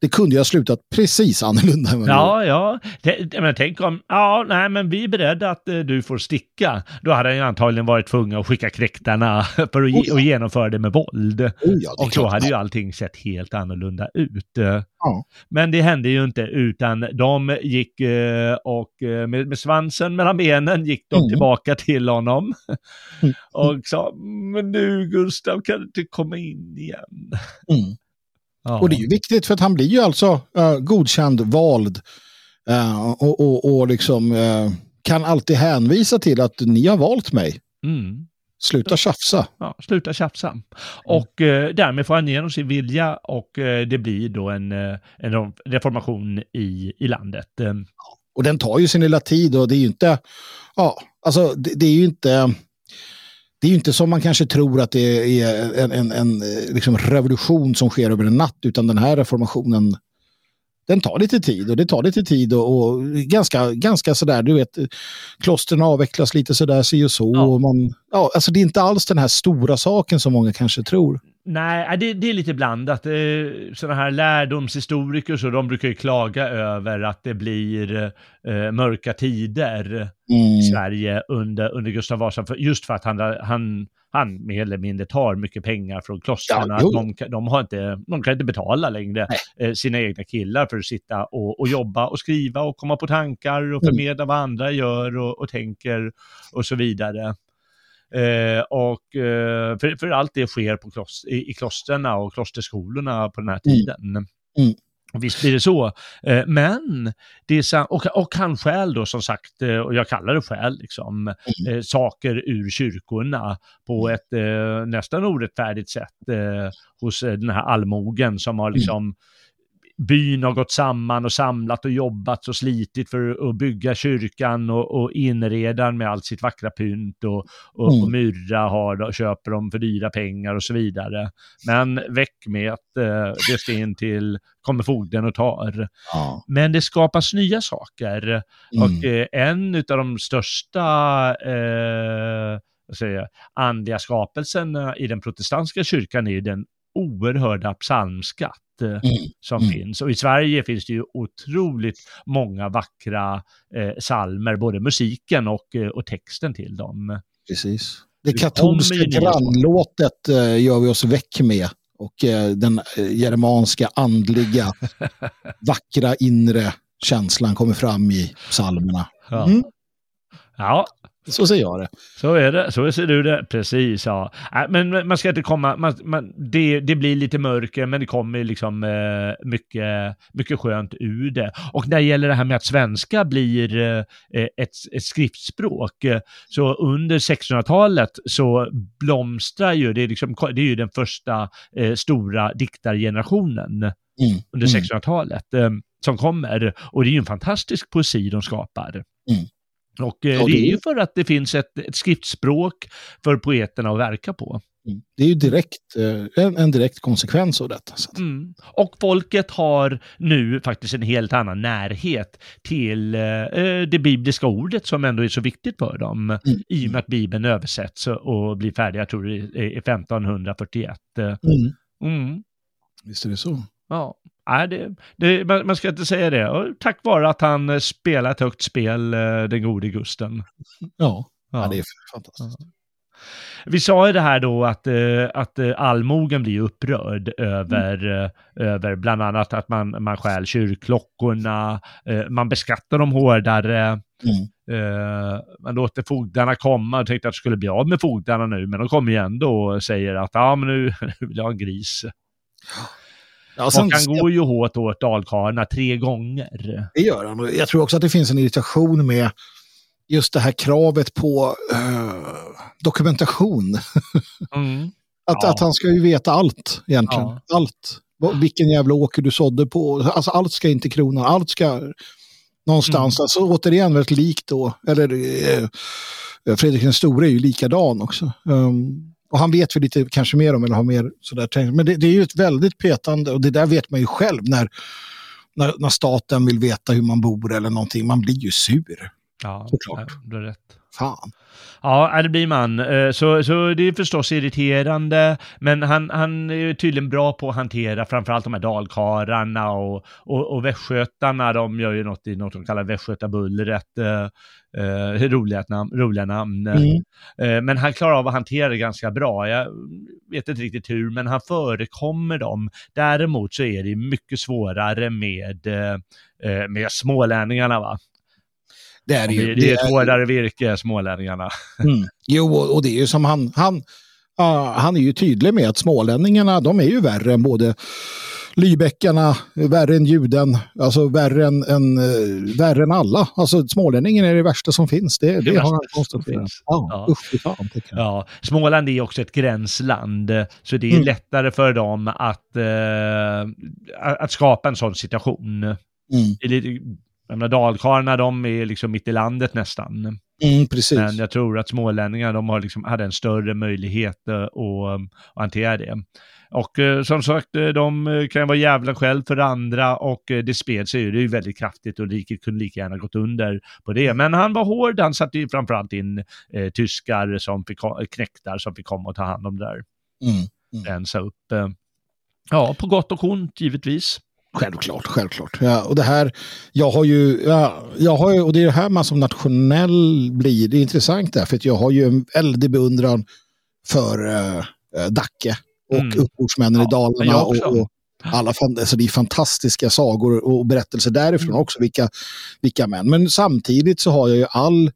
det kunde ju ha slutat precis annorlunda. Ja, ja. Det, men tänk om, ja, nej, men vi är beredda att eh, du får sticka. Då hade han ju antagligen varit tvungen att skicka kräktarna *laughs* för att, oh, ja. genomföra det med våld. Oh, ja, och då hade ju allting sett helt annorlunda ut. Ja. Men det hände ju inte, utan de gick eh, och eh, med, med svansen mellan benen gick de mm. tillbaka till honom. Mm. *laughs* Och sa, men nu Gustav kan du inte komma in igen. Mm. Ja. Och det är ju viktigt för att han blir ju alltså uh, godkänd, vald uh, och, och, och liksom uh, kan alltid hänvisa till att ni har valt mig. Mm. Sluta tjafsa. Ja, sluta tjafsa. Och eh, därmed får han igenom sin vilja och eh, det blir då en, en reformation i, i landet. Och den tar ju sin lilla tid och det är ju inte, ja, alltså det, det är ju inte, det är ju inte som man kanske tror att det är en, en, en liksom revolution som sker över en natt, utan den här reformationen den tar lite tid och det tar lite tid och, och ganska, ganska sådär, du vet, klostren avvecklas lite sådär, si och så. Ja. Och man, ja, alltså det är inte alls den här stora saken som många kanske tror. Nej, det, det är lite blandat. Sådana här lärdomshistoriker så de brukar ju klaga över att det blir eh, mörka tider mm. i Sverige under, under Gustav Vasa, just för att han, han han mer eller mindre tar mycket pengar från klostren. Ja, de, de, har inte, de kan inte betala längre eh, sina egna killar för att sitta och, och, jobba och skriva och komma på tankar och förmedla mm. vad andra gör och, och tänker och så vidare. Eh, och eh, för, för, allt det sker på klost, i, i klostren och klosterskolorna på den här mm. tiden. Mm. Mm. Visst blir det så. Eh, men, det är, och, och han stjäl då som sagt, eh, och jag kallar det skäl, liksom, mm. Eh, saker ur kyrkorna på mm. ett nästan orättfärdigt sätt hos den här allmogen som har mm. liksom byn har gått samman och samlat och jobbat och slitit för att bygga kyrkan och, och inreda med allt sitt vackra pynt och, och, mm. och myrra har köper dem för dyra pengar och så vidare. Men väck med att eh, det ska in till, kommer fogden och tar. Ja. Men det skapas nya saker mm. och eh, en av de största eh, säga, andliga skapelserna i den protestantiska kyrkan är den oerhörda psalmskatt Eh, mm. som mm. finns. Och i Sverige finns det ju otroligt många vackra eh, salmer, både musiken och, eh, och texten till dem. Precis. Det katolska grannlåtet eh, gör vi oss väck med och eh, den eh, germanska andliga *laughs* vackra inre känslan kommer fram i psalmerna. Mm. Ja. ja, så ser jag det. Så är det, så ser du det, precis ja. Äh, men man ska inte komma, man, man, det, det blir lite mörker men det kommer liksom eh, mycket, mycket skönt ur det. Och när det gäller det här med att svenska blir eh, ett, ett skriftspråk, eh, så under 1600-talet så blomstrar ju, det är, liksom, det är ju den första eh, stora diktargenerationen mm. under 1600-talet mm. eh, som kommer. Och det är ju en fantastisk poesi de skapar. Mm. Och eh, det är ju för att det finns ett, ett skriftspråk för poeterna att verka på. Mm. Det är ju direkt, eh, en, en direkt konsekvens av detta. Mm. Och folket har nu faktiskt en helt annan närhet till eh, eh, det bibliska ordet som ändå är så viktigt för dem. Mm. I och med att Bibeln översätts och blir färdig, jag tror det är 1541. Mm. Mm. Visst är det så. Ja. Nej, det, det, man, ska inte säga det. Och tack vare att han eh, spelar ett högt spel, eh, den gode Gusten. Ja, ja. ja det är fantastiskt. Ja. Vi sa ju det här då att, eh, att allmogen blir upprörd över, mm. över bland annat att man, man stjäl kyrkklockorna, man beskattar dem hårdare. Mm. Man låter fogdarna komma och tänkte att det skulle bli av med fogdarna nu, men de kommer ju ändå och säger att ja, men nu *laughs* vill jag ha en gris. Ja, sen, och han går ju hårt åt dalkarlarna tre gånger. Det gör han. Jag tror också att det finns en irritation med just det här kravet på uh, dokumentation. *laughs* Mm. att, ja. att han ska ju veta allt egentligen. Ja. Allt. Vilken jävla åker du sådde på. Alltså allt ska inte kronan. Allt ska någonstans. Mm. Alltså återigen väldigt likt då. Eller uh, Fredrik den store är ju likadan också. Um, och han vet väl lite kanske mer om eller har mer sådär tänkt. Men det, det, är ju ett väldigt petande och det där vet man ju själv när, när, när, staten vill veta hur man bor eller någonting. Man blir ju sur. Ja, Såklart. du har rätt. Fan. Ja, det blir man. Eh, så, så det är förstås irriterande, men han, han är tydligen bra på att hantera framförallt de här dalkarlarna och, och, och västgötarna. De gör ju något i något de kallar västgötabullret. Eh, roliga, namn, roliga namn. Mm. Eh, men han klarar av att hantera det ganska bra. Jag vet inte riktigt hur, men han förekommer dem. Däremot så är det mycket svårare med, eh, eh med smålänningarna. Va? Det är det ju. Det är ett hårdare virke, smålänningarna. *laughs* Mm. Jo, och det är ju som han, han, uh, han är ju tydlig med att smålänningarna, de är ju värre än både Lybäckarna, värre än juden, alltså värre än, än, uh, värre än alla. Alltså smålänningen är det värsta som finns. Det, det, det har han konstaterat. Ja, ja. Usch, fan, ja. Småland är också ett gränsland, så det är mm. lättare för dem att, uh, att skapa en sån situation. Mm. Dalkarlarna, de är liksom mitt i landet nästan. Mm, precis. Men jag tror att smålänningar, de har liksom, hade en större möjlighet att, att hantera det. Och eh, som sagt, eh, de eh, kan vara jävla själv för andra och det spred sig ju, det är ju väldigt kraftigt och riket kunde lika gärna gått under på det. Men han var hård, han satte ju framförallt in eh, tyskar som fick, knäktar som fick komma och ta hand om det där. Mm, mm. Rensa upp. Eh, ja, på gott och ont givetvis. Självklart, självklart. Ja, och det här, jag har ju, ja, jag har ju, och det är det här man som nationell blir, det är intressant därför att jag har ju en väldig beundran för uh, Dacke och mm. uppbordsmännen ja, i Dalarna. Och, och, alla, alltså det är fantastiska sagor och berättelser därifrån mm. också, vilka, vilka män. Men samtidigt så har jag ju all,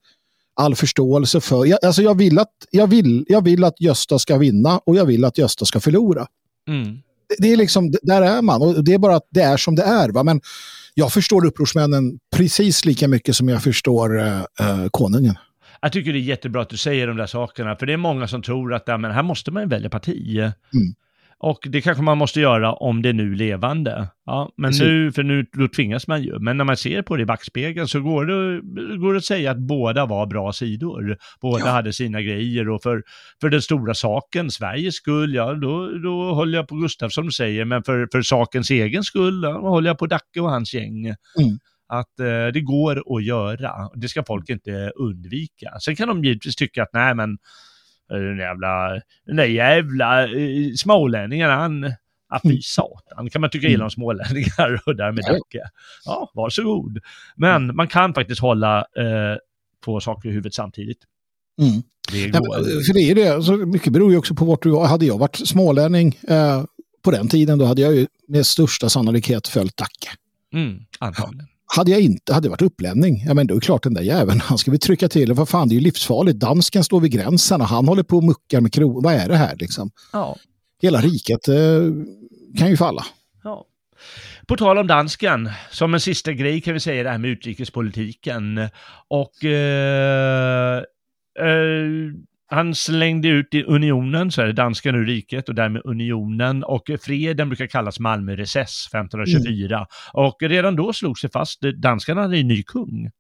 all förståelse för, jag, alltså jag vill, att, jag, vill, jag vill att Gösta ska vinna och jag vill att Gösta ska förlora. Mm det är liksom, där är man och det är bara att det är som det är. Va? Men jag förstår upprorsmännen precis lika mycket som jag förstår äh, konungen. Jag tycker det är jättebra att du säger de där sakerna, för det är många som tror att ja, men här måste man välja parti. Mm. Och det kanske man måste göra om det är nu levande. Ja, men Precis. nu, för nu då tvingas man ju. Men när man ser på det i backspegeln så går det, går det att säga att båda var bra sidor. Båda ja. hade sina grejer och för, för den stora saken, Sveriges skull, ja då, då håller jag på Gustaf som du säger, men för, för sakens egen skull, ja, då håller jag på Dacke och hans gäng. Mm att eh, det går att göra. Det ska folk inte undvika. Sen kan de givetvis tycka att nej men den jävla, den där jävla uh, smålänningen, han, ah, fy mm. satan, kan man tycka illa om mm. smålänningar *laughs* och därmed Dacke. Ja, varsågod. Men mm. man kan faktiskt hålla eh, två saker i huvudet samtidigt. Mm. Det går. Ja, för det är det, alltså, mycket beror ju också på vart du Hade jag varit smålänning eh, på den tiden, då hade jag ju med största sannolikhet följt Dacke. Mm, antagligen. Hade jag inte, hade det varit upplämning, ja men då är det klart den där jäveln, han ska vi trycka till, vad fan det är ju livsfarligt, dansken står vid gränsen och han håller på och muckar med kronor, vad är det här liksom? Ja. Hela riket eh, kan ju falla. Ja. På tal om dansken, som en sista grej kan vi säga det här med utrikespolitiken. Och eh, eh, han slängde ut i unionen, så är det danskan ur riket och därmed unionen och freden brukar kallas Malmörecess 1524. Mm. Och redan då slog sig fast, danskarna hade en ny kung.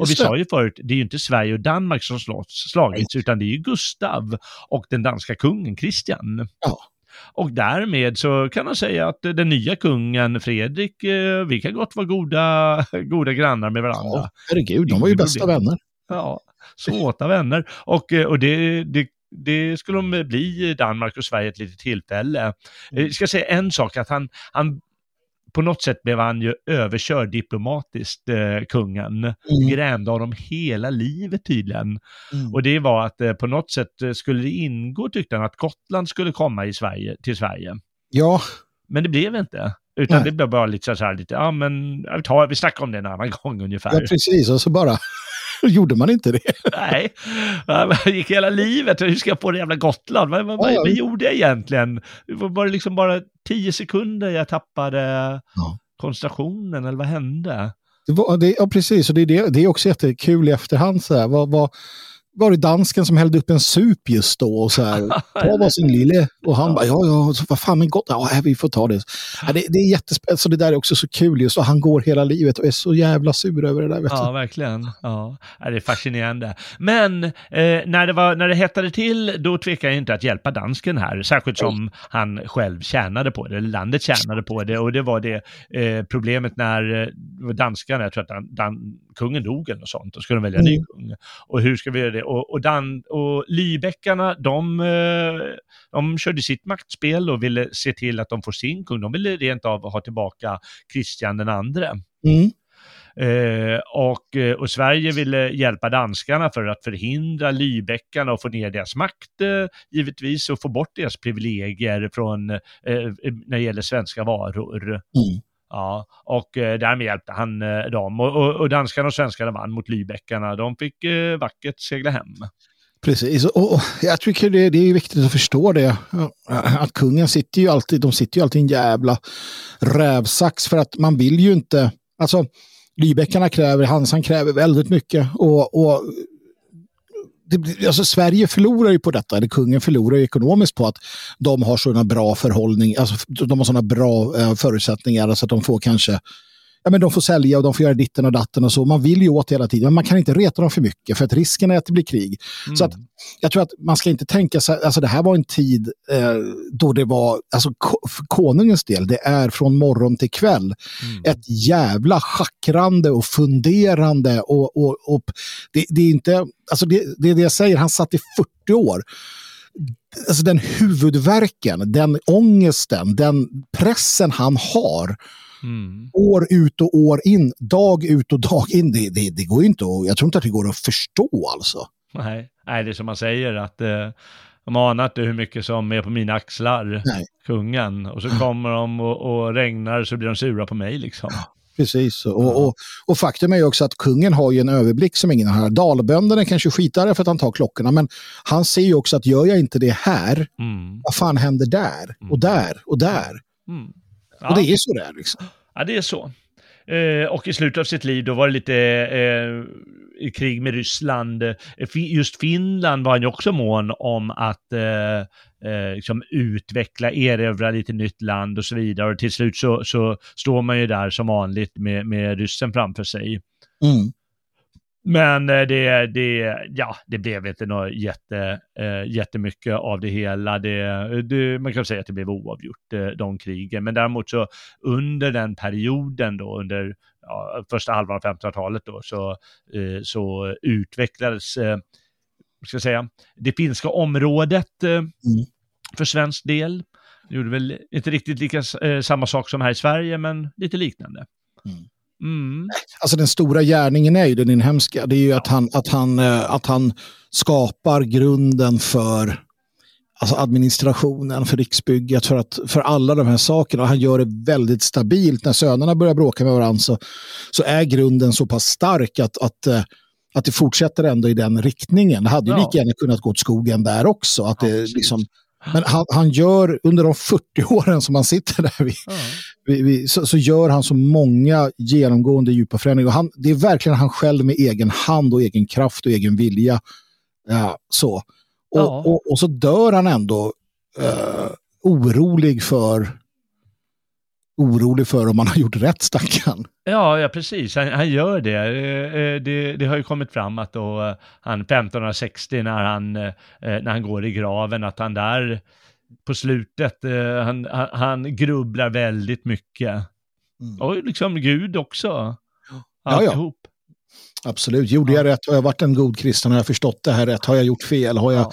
och vi sa ju förut, det är ju inte Sverige och Danmark som slåss, slagits, utan det är ju Gustav och den danska kungen Kristian. Ja. Och därmed så kan man säga att den nya kungen Fredrik, eh, vi kan gott vara goda, *laughs* goda grannar med varandra. Ja, herregud, de var ju bästa vänner. Ja, såta vänner. Och, eh, och det, det, det skulle de bli i Danmark och Sverige ett litet tillfälle. Eh, mm. Jag ska säga en sak, att han, han på något sätt blev han ju överkörd diplomatiskt, eh, kungen. Mm. Grämde honom hela livet tydligen. Mm. Och det var att eh, på något sätt eh, skulle det ingå, tyckte han, att Gotland skulle komma i Sverige, till Sverige. Ja. Men det blev inte. Utan Nej. det blev bara lite så här, lite, ja men vi snackar om det en annan gång ungefär. Ja, precis, och så bara gjorde man inte det. *laughs* Nej, jag gick hela livet, hur ska jag få det jävla Gotland? Vad, vad, vad, vad gjorde jag egentligen? Det var liksom bara tio sekunder jag tappade ja. koncentrationen, eller vad hände? Det var, det, ja, precis, och det, det, det är också jättekul i efterhand. Så här, vad, vad, var det dansken som hällde upp en sup just då och så här, *laughs* ta varsin lille. Och han bara, ja, ja, vad fan men gott, ja, vi får ta det. Ja, det, det är jättespännande, så det där är också så kul just, och han går hela livet och är så jävla sur över det där. Ja, du. verkligen. Ja, det är fascinerande. Men eh, när, det var, när det hettade till, då tvekade jag inte att hjälpa dansken här, särskilt som han själv tjänade på det, landet tjänade på det, och det var det eh, problemet när eh, danskarna, jag tror att dan, dan, kungen dog eller något sånt, då ska de välja mm. ny kung. Och hur ska vi göra det? Och, och, Dan, och Lybäckarna, de, eh, de körde sitt maktspel och ville se till att de får sin kung. De ville rent av ha tillbaka Kristian den andre. Mm. Eh, och, eh, och Sverige ville hjälpa danskarna för att förhindra Lybäckarna och få ner deras makt eh, givetvis och få bort deras privilegier från, eh, när det gäller svenska varor. Mm. Ja, och eh, därmed hjälpte han eh, dem. Och, och, och danskarna och svenskarna vann mot Lybeckarna. De fick eh, vackert segla hem. Precis, och, jag tycker det, det, är viktigt att förstå det. Att kungen sitter ju alltid, de sitter ju alltid i en jävla rävsax för att man vill ju inte, alltså Lybeckarna kräver, Hansan kräver väldigt mycket och, och det, alltså Sverige förlorar ju på detta, eller kungen förlorar ju ekonomiskt på att de har sådana bra förhållning, alltså de har sådana bra eh, förutsättningar så att de får kanske ja, men de får sälja och de får göra ditten och datten och så. Man vill ju åt hela tiden, men man kan inte reta dem för mycket för att risken är att det blir krig. Mm. Så att, jag tror att man ska inte tänka sig, alltså det här var en tid eh, då det var, alltså för konungens del, det är från morgon till kväll mm. ett jävla schackrande och funderande och, och, och det, det, är inte, alltså det, det är det jag säger, han satt i 40 år alltså den huvudverken, den ångesten, den pressen han har Mm. År ut och år in, dag ut och dag in. Det, det, det går inte att, jag tror inte att det går att förstå alltså. Nej, Nej det är som man säger att eh, de anar inte hur mycket som är på mina axlar, Nej. kungen. Och så kommer de och, och regnar så blir de sura på mig liksom. Precis, och, och, och, faktum är ju också att kungen har ju en överblick som ingen har. Dalbönderna kanske skitare för att han tar klockorna, men han ser ju också att gör jag inte det här, mm. vad fan händer där och mm. där och där? Mm. Ja. Och det är så där liksom. Ja, det är så. Eh, och i slutet av sitt liv då var det lite eh, krig med Ryssland. Eh, just Finland var han ju också mån om att eh, eh, liksom utveckla, erövra lite nytt land och så vidare. Och till slut så, så står man ju där som vanligt med, med ryssen framför sig. Mm. Men eh, det, det, ja, det blev inte något jätte, äh, jättemycket av det hela. Det, det, man kan säga att det blev oavgjort, äh, de krigen. Men däremot så under den perioden då, under ja, första halvan av 1500-talet då, så, äh, så utvecklades, äh, ska jag säga, det finska området mm. för svensk del. Det gjorde väl inte riktigt lika samma sak som här i Sverige, men lite liknande. Mm. Mm. Alltså den stora gärningen är ju den inhemska. Det är ju att han, att han, eh, att han skapar grunden för alltså administrationen, för riksbygget, för, att, för alla de här sakerna. Han gör det väldigt stabilt. När sönerna börjar bråka med varandra så, så är grunden så pass stark att, att, eh, att det fortsätter ändå i den riktningen. Det hade ju ja. lika gärna kunnat gå åt skogen där också. Att det, liksom, men han, han, gör, under de 40 åren som han sitter där, vi, mm. vi, vi, så, så, gör han så många genomgående djupa förändringar. Han, det är verkligen han själv med egen hand och egen kraft och egen vilja. Ja, så. Och, ja. och, och, så dör han ändå uh, orolig för orolig för om man har gjort rätt stackarn. Ja, ja precis. Han, han gör det. Eh, eh, det. det. har ju kommit fram att då eh, han 1560 när han, när han går i graven, att han där på slutet, han, han grubblar väldigt mycket. Mm. Och liksom Gud också. Alltihop. Ja, ja. Absolut. Gjorde jag rätt? Har jag varit en god kristen? Har jag förstått det här rätt? Har jag gjort fel? Har jag...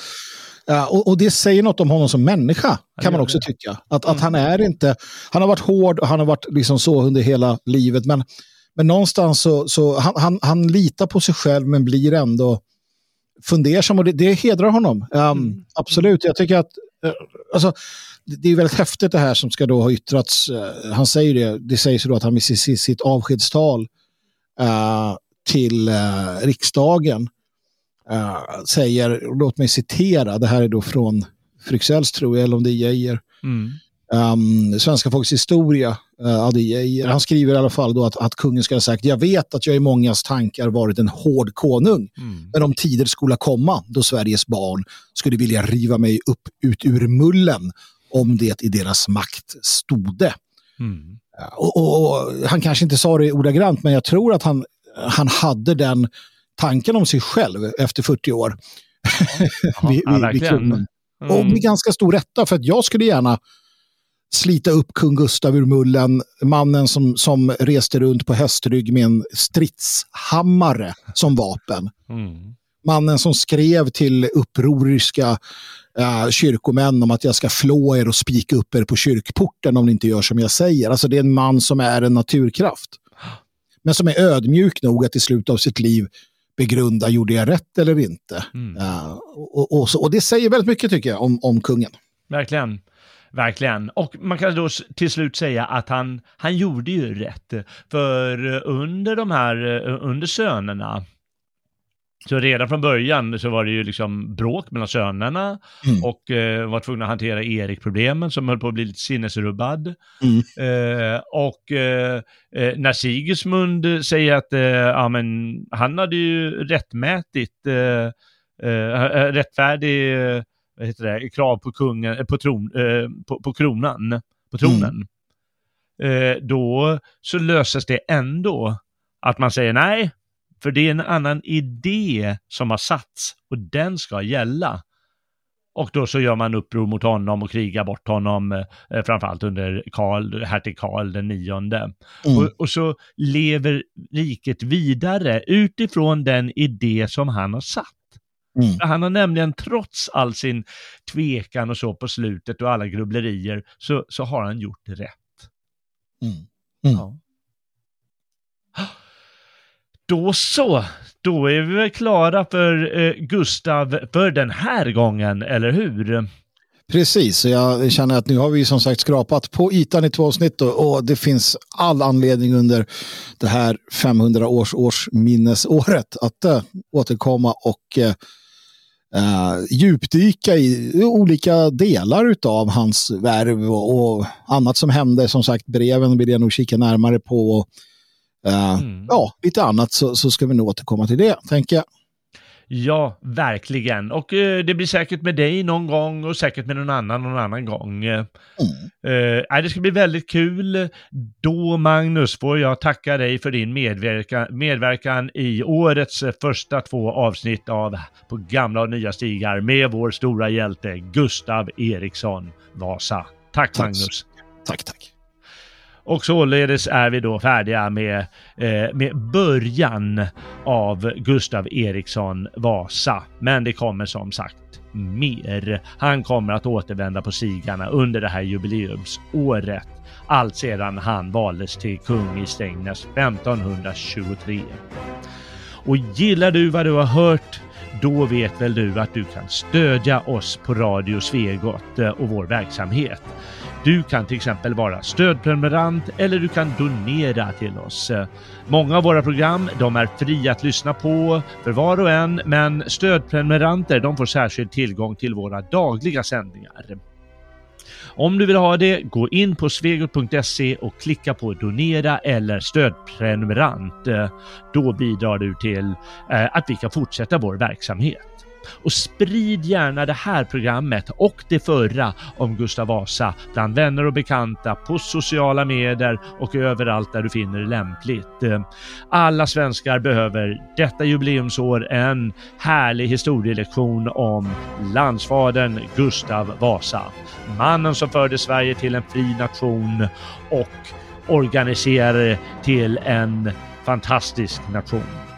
Ja, och, och, det säger något om honom som människa, kan man också tycka. Att, att han mm. är inte, han har varit hård och han har varit liksom så under hela livet, men, men någonstans så, så han, han, han litar på sig själv men blir ändå fundersam och det, det hedrar honom. Um, mm. Absolut, jag tycker att uh, alltså, det är väldigt häftigt det här som ska då ha yttrats. Uh, han säger det, det sägs då att han i sitt, sitt avskedstal uh, till riksdagen uh, säger, låt mig citera, det här är då från Fryxells tror jag, eller om det är Geijer. Mm. Um, Svenska folks historia, uh, Adi Geijer. Han skriver i alla fall då att, att kungen ska ha sagt, jag vet att jag i mångas tankar varit en hård konung, mm. men om tider skulle komma då Sveriges barn skulle vilja riva mig upp ut ur mullen om det i deras makt stode. Mm. Och, och, och, han kanske inte sa det ordagrant, men jag tror att han, han hade den tanken om sig själv efter 40 år. Ja, *laughs* vid, ja, vid, mm. Och med ganska stor rätta, för att jag skulle gärna slita upp kung Gustav ur mullen. Mannen som, som reste runt på hästrygg med en stridshammare som vapen. Mm. Mannen som skrev till upproriska uh, kyrkomän om att jag ska flå er och spika upp er på kyrkporten om ni inte gör som jag säger. Alltså det är en man som är en naturkraft. *gasps* Men som är ödmjuk nog att i slutet av sitt liv begrunda, gjorde jag rätt eller inte? Mm. Uh, och, och, så, och, det säger väldigt mycket tycker jag om, om kungen. Verkligen. Verkligen. Och man kan då till slut säga att han, han gjorde ju rätt. För under de här, under sönerna, så redan från början så var det ju liksom bråk mellan sönerna mm. och eh, var tvungna att hantera Erik-problemen som höll på att bli lite sinnesrubbad. Mm. Eh, och eh, eh när Sigismund säger att eh, ja, men, han hade ju rättmätigt, eh, rättfärdig vad heter det, krav på, kungen, på, tron, på, på kronan, på tronen. Mm. då så löses det ändå att man säger nej, för det är en annan idé som har satts och den ska gälla. Och då så gör man uppror mot honom och krigar bort honom, eh, framförallt under Karl, hertig Karl den nionde. Mm. Och, och, så lever riket vidare utifrån den idé som han har satt. Mm. Han har nämligen trots all sin tvekan och så på slutet och alla grubblerier så, så har han gjort rätt. Mm. mm. Ja. Då så, då är vi väl klara för eh, Gustav för den här gången, eller hur? Precis, jag känner att nu har vi som sagt skrapat på ytan i två avsnitt och, och det finns all anledning under det här 500 års årsminnesåret att äh, återkomma och äh, djupdyka i olika delar av hans värv och, och, annat som hände. Som sagt, breven vill jag nog kika närmare på. Och, Uh, mm. Ja, lite annat så, så ska vi nog återkomma till det, tänker jag. Ja, verkligen. Och eh, det blir säkert med dig någon gång och säkert med någon annan någon annan gång. Mm. Eh, det ska bli väldigt kul. Då, Magnus, får jag tacka dig för din medverkan, medverkan i årets första två avsnitt av På gamla och nya stigar med vår stora hjälte Gustav Eriksson Vasa. Tack, tack. Magnus. Tack, tack. Och således är vi då färdiga med, eh, med början av Gustav Eriksson Vasa. Men det kommer som sagt mer. Han kommer att återvända på sigarna under det här jubileumsåret. Allt sedan han valdes till kung i Strängnäs 1523. Och gillar du vad du har hört då vet väl du att du kan stödja oss på Radio Svegot eh, och vår verksamhet. Du kan till exempel vara stödprenumerant eller du kan donera till oss. Många av våra program de är fria att lyssna på för var och en, men stödprenumeranter de får särskild tillgång till våra dagliga sändningar. Om du vill ha det, gå in på svegot.se och klicka på donera eller stödprenumerant. Då bidrar du till eh, att vi kan fortsätta vår verksamhet. Och sprid gärna det här programmet och det förra om Gustav Vasa bland vänner och bekanta på sociala medier och överallt där du finner det lämpligt. Alla svenskar behöver detta jubileumsår en härlig historielektion om landsfadern Gustav Vasa. Mannen som förde Sverige till en fri nation och organiserade till en fantastisk nation.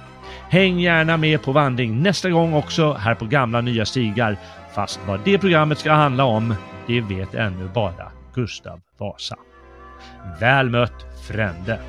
Häng gärna med på vandring nästa gång också här på gamla nya stigar. Fast vad det programmet ska handla om, det vet ännu bara Gustav Vasa. Väl mött Frände!